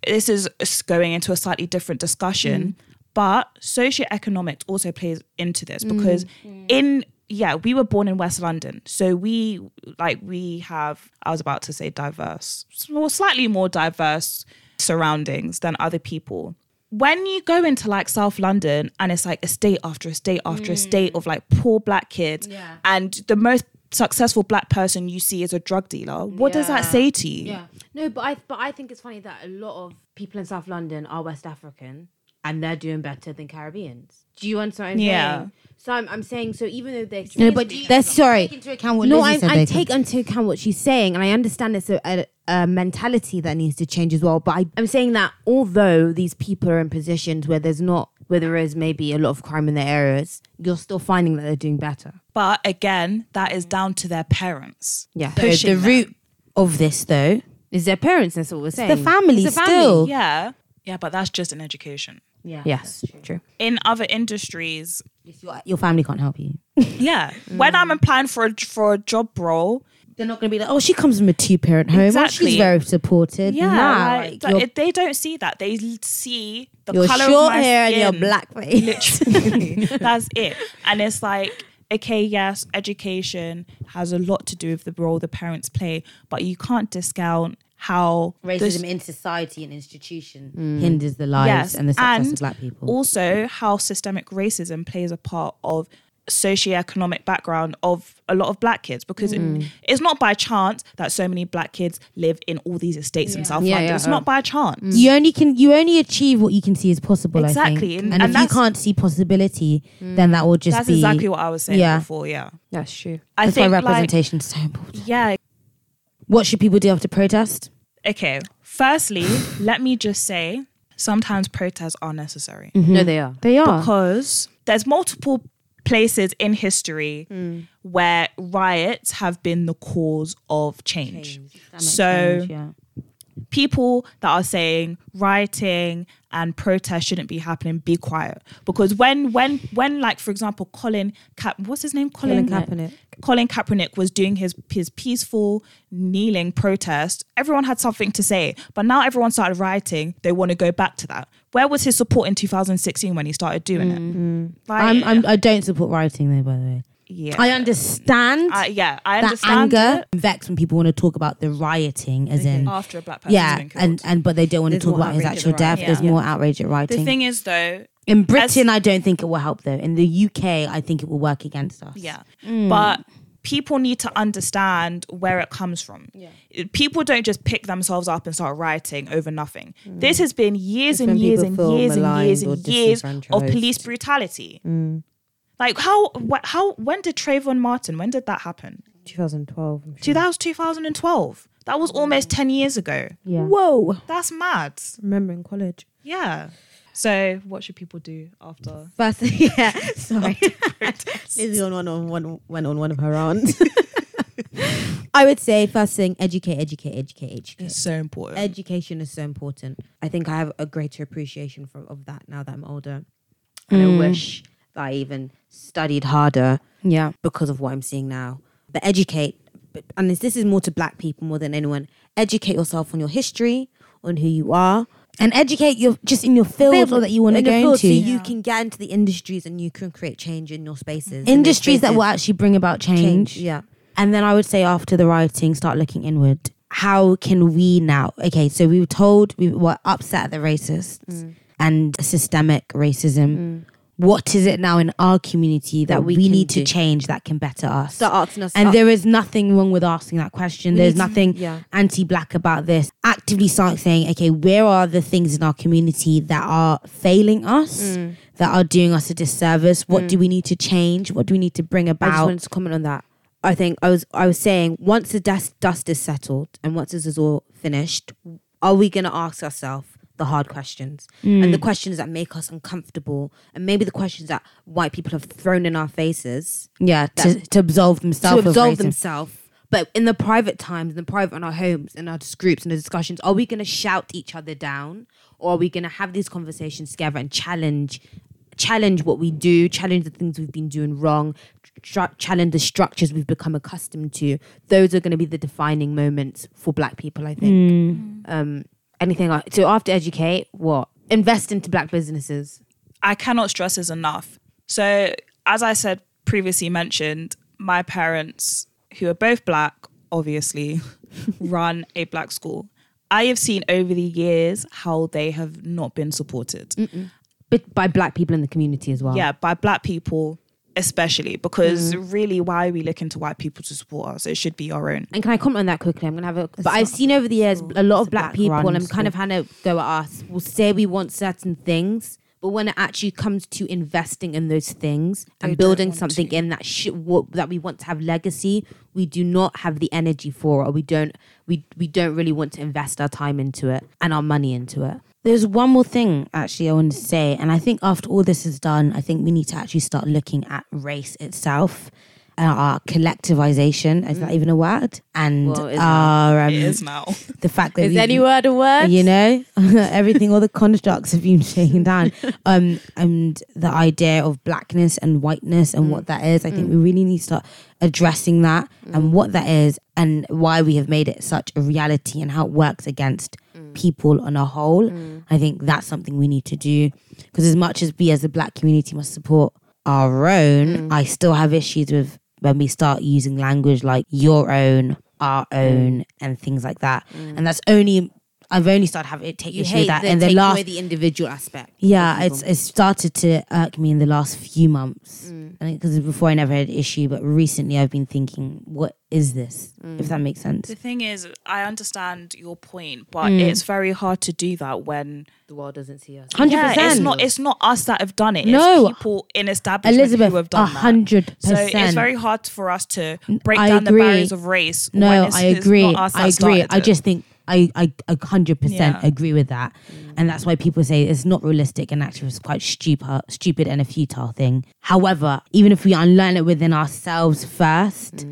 this is going into a slightly different discussion, mm. but socioeconomics also plays into this mm. because in yeah, we were born in West London, so we like we have I was about to say diverse, or slightly more diverse surroundings than other people. When you go into like South London and it's like estate after estate after estate mm. of like poor black kids, and the most successful black person you see is a drug dealer, what does that say to you? Yeah. No, but I but I think it's funny that a lot of people in South London are West African and they're doing better than Caribbeans. Do you understand what I'm Yeah. saying? So I'm, I'm saying so even though they're no but that's sorry Take into account what no, Lizzie I, said I take into account what she's saying, and I understand it's a, a, a mentality that needs to change as well. But I, I'm saying that although these people are in positions where there's not, where there is maybe a lot of crime in their areas, you're still finding that they're doing better. But again, that is down to their parents. Yeah, So pushing the them. root of this though is their parents. That's what we're saying. the family It's a still. Yeah. Yeah, but that's just an education. Yeah Yes, true. In other industries, your, your family can't help you yeah. When I'm applying for a for a job role, they're not going to be like oh she comes from a two-parent home oh, Exactly. she's very supported yeah, nah, like, like, th- they don't see that. They see the your color short of my hair and your black face Literally, that's it. And it's like, okay, yes, education has a lot to do with the role the parents play, but you can't discount how the racism in society and institution mm. hinders the lives Yes, and the success and of black people also how systemic racism plays a part of socioeconomic background of a lot of black kids because it- Mm. it's not by chance that so many black kids live in all these estates in South Yeah, London. yeah, it's yeah. not uh, by mm. chance. you only can you only achieve what you can see as possible Exactly, I think. and- and, and if you can't see possibility mm. then that will just That's be exactly what I was saying Yeah. before. Yeah, That's true. I that's why think like, representation is so important yeah. what should people do after protest Okay. Firstly, let me just say sometimes protests are necessary mm-hmm. No, they are. they are because there's multiple places in history mm. where riots have been the cause of change. So yeah. People that are saying rioting and protest shouldn't be happening, be quiet. Because when when when like for example Colin Cap what's his name? Colin, Colin Kaepernick. Colin Kaepernick was doing his his peaceful kneeling protest. Everyone had something to say, but now everyone started rioting. They want to go back to that. Where was his support in 2016 when he started doing it? Mm-hmm. Like, I'm, I'm, I don't support rioting though, by the way. Yeah, I understand I- yeah, I that understand anger, it. vex when people want to talk about the rioting, as in after a black person. yeah, and and but they don't want to talk about his actual death. riot. There's Yeah. more outrage at rioting. the thing is though, In Britain, I don't think it will help though. In the UK, I think it will work against us. Yeah. Mm. But people need to understand where it comes from. Yeah. People don't just pick themselves up and start rioting over nothing. Mm. This has been years It's and years and years and years and years of police brutality. Mm. Like how wh- how when did Trayvon Martin when did that happen? 2012. I'm sure. Two- That was 2012. That was almost 10 years ago. Yeah. Whoa. That's mad. remember in college. Yeah. So, what should people do after? First, yeah, sorry. Lizzie on one on one went on one of her aunts. I would say first thing, educate, educate, educate, educate. It's so important. Education is so important. I think I have a greater appreciation for of that now that I'm older, and I mm. wish that I even studied harder yeah. because of what I'm seeing now. But educate, and this, this is more to black people more than anyone. Educate yourself on your history, on who you are, And educate your just in your field Field or that you want to go field into. so you can get into the industries and you can create change in your spaces. Industries that will actually bring about change. Yeah. And then I would say after the rioting, start looking inward. How can we now? Okay, so we were told we were upset at the racists Mm. and systemic racism. What is it now in our community that, That we we, need to change that can better us? Start asking us. and there is nothing wrong with asking that question. We There's nothing yeah. anti-black about this. Actively start saying, okay, where are the things in our community that are failing us, Mm. that are doing us a disservice? What do we need to change? What do we need to bring about? I just wanted to comment on that. I think I was I was saying once the dust dust is settled and once this is all finished, are we gonna ask ourselves the hard questions and the questions that make us uncomfortable and maybe the questions that white people have thrown in our faces yeah, to, to absolve themselves. to absolve themselves. But in the private times, in the private in our homes, in our groups in the discussions, are we going to shout each other down, or are we going to have these conversations together and challenge, challenge what we do, challenge the things we've been doing wrong, challenge the structures we've become accustomed to? Those are going to be the defining moments for Black people, I think. Um, anything so after educate, what invest into Black businesses. I cannot stress this enough. So, as I said previously mentioned, my parents, who are both black, obviously, run a black school. I have seen over the years how they have not been supported. But by black people in the community as well. Yeah, by black people especially, because mm. really, why are we looking to white people to support us? It should be our own. And can I comment on that quickly? I'm gonna have a. But I've seen over the years a lot of black, black people, I'm kind of school. had to go at us. Will say we want certain things, but when it actually comes to investing in those things and don't building something to. in that shit what, that we want to have legacy, we do not have the energy for, or we don't we we don't really want to invest our time into it and our money into it. There's one more thing actually I want to say, and I think after all this is done, I think we need to actually start looking at race itself and our collectivization. Is that even a word? And Well, it is our um, It is now. the fact that Is we've- any word a word? you know everything all the constructs have been taken down um and the idea of blackness and whiteness and what that is i think we really need to start addressing that and what that is and why we have made it such a reality and how it works against people on a whole mm. i think that's something we need to do. Because as much as we as a black community must support our own mm. i still have issues with when we start using language like your own our mm. own and things like that. And that's only I've only started having it take You issue with that the, in the taking last away the individual aspect. yeah people. it's it's started to irk me in the last few months mm. I think because before I never had an issue but recently I've been thinking what is this mm. if that makes sense The thing is, I understand your point, but mm. it's very hard to do that when The world doesn't see us. 100%. It's not it's not us that have done it. No. it's people in establishment Elizabeth who have a done that. hundred So it's very hard for us to break I down agree. the barriers of race. when no it's, I it's agree not us that I agree I just think I I a hundred percent Yeah. agree with that and that's why people say it's not realistic and actually it's quite stupid stupid and a futile thing however even if we unlearn it within ourselves first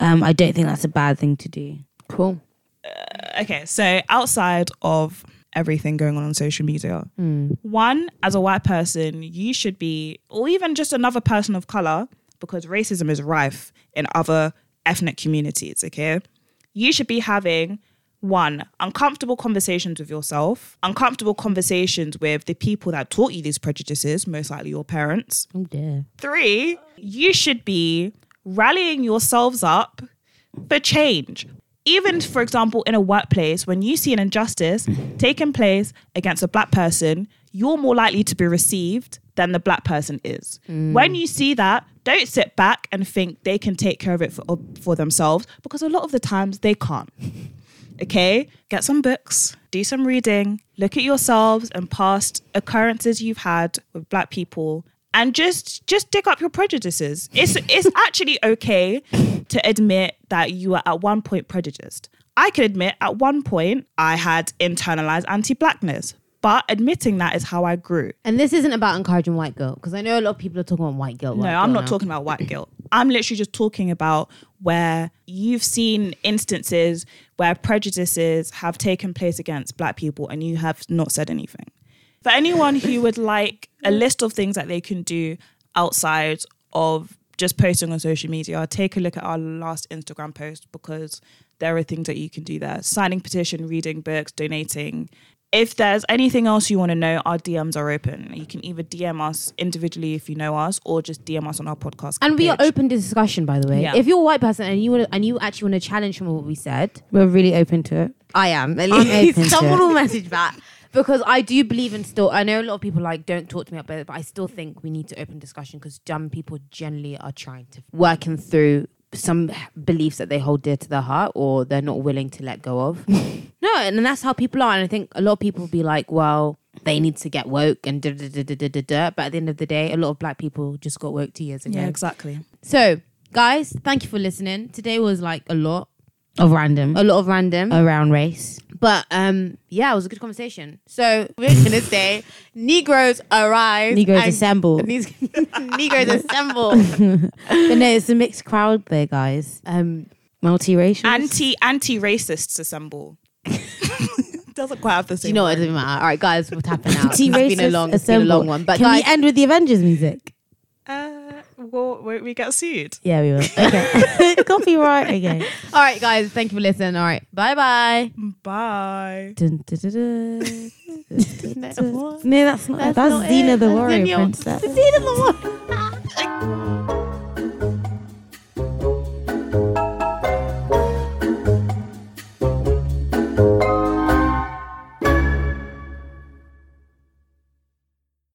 um I don't think that's a bad thing to do Cool. okay. So outside of everything going on on social media, Hmm. one as a white person, you should be, or even just another person of color, because racism is rife in other ethnic communities. Okay, you should be having one uncomfortable conversations with yourself, uncomfortable conversations with the people that taught you these prejudices, most likely your parents. oh dear Three, you should be rallying yourselves up for change. Even, for example, in a workplace, when you see an injustice taking place against a black person, you're more likely to be received than the black person is. Mm. When you see that, don't sit back and think they can take care of it for, for themselves because a lot of the times they can't. Okay, get some books, do some reading, look at yourselves and past occurrences you've had with black people and just just dig up your prejudices. It's it's actually okay to admit that you were at one point prejudiced. I can admit at one point I had internalized anti-blackness. But admitting that is how I grew. And this isn't about encouraging white guilt because I know a lot of people are talking about white guilt. No, white I'm guilt not now. talking about white guilt. I'm literally just talking about where you've seen instances where prejudices have taken place against black people and you have not said anything. For anyone who would like a list of things that they can do outside of just posting on social media, take a look at our last Instagram post because there are things that you can do there. Signing petition, reading books, donating. If there's anything else you want to know, our DMs are open. You can either DM us individually if you know us, or just DM us on our podcast. And we are open to discussion, by the way. Yeah. If you're a white person and you want and you actually want to challenge some of what we said, We're really open to it. I am. At I'm least open to someone it. will message back because I do believe in still. I know a lot of people like don't talk to me about it, but I still think we need to open discussion because dumb people generally are trying to working through some beliefs that they hold dear to their heart or they're not willing to let go of. no, and that's how people are. And I think a lot of people be like, well. They need to get woke and da da da da da da da. But at the end of the day, a lot of black people just got woke two years ago. Yeah, exactly. So, guys, thank you for listening. Today was like a lot, Of random. a lot of random. around race. But um, yeah, it was a good conversation. So we're gonna say Negroes arise. Negroes assemble. Negroes Negroes assemble. But no, it's a mixed crowd there, guys. Um, Multiracial. Anti anti racists assemble. Doesn't quite have the do same. you know what? It word. doesn't matter. All right, guys, we're tapping out. It's been a Anti-racist long, it's been a assemble. long one. But Can guys, we end with the Avengers music? Well, won't we get sued? Yeah, we will. Okay. Copyright. Okay. all right, guys, thank you for listening. All right, bye bye. Bye. Dun, dun, dun, dun. No, that's not. That's, not Xena it. the That's Warrior Princess. Xena the Warrior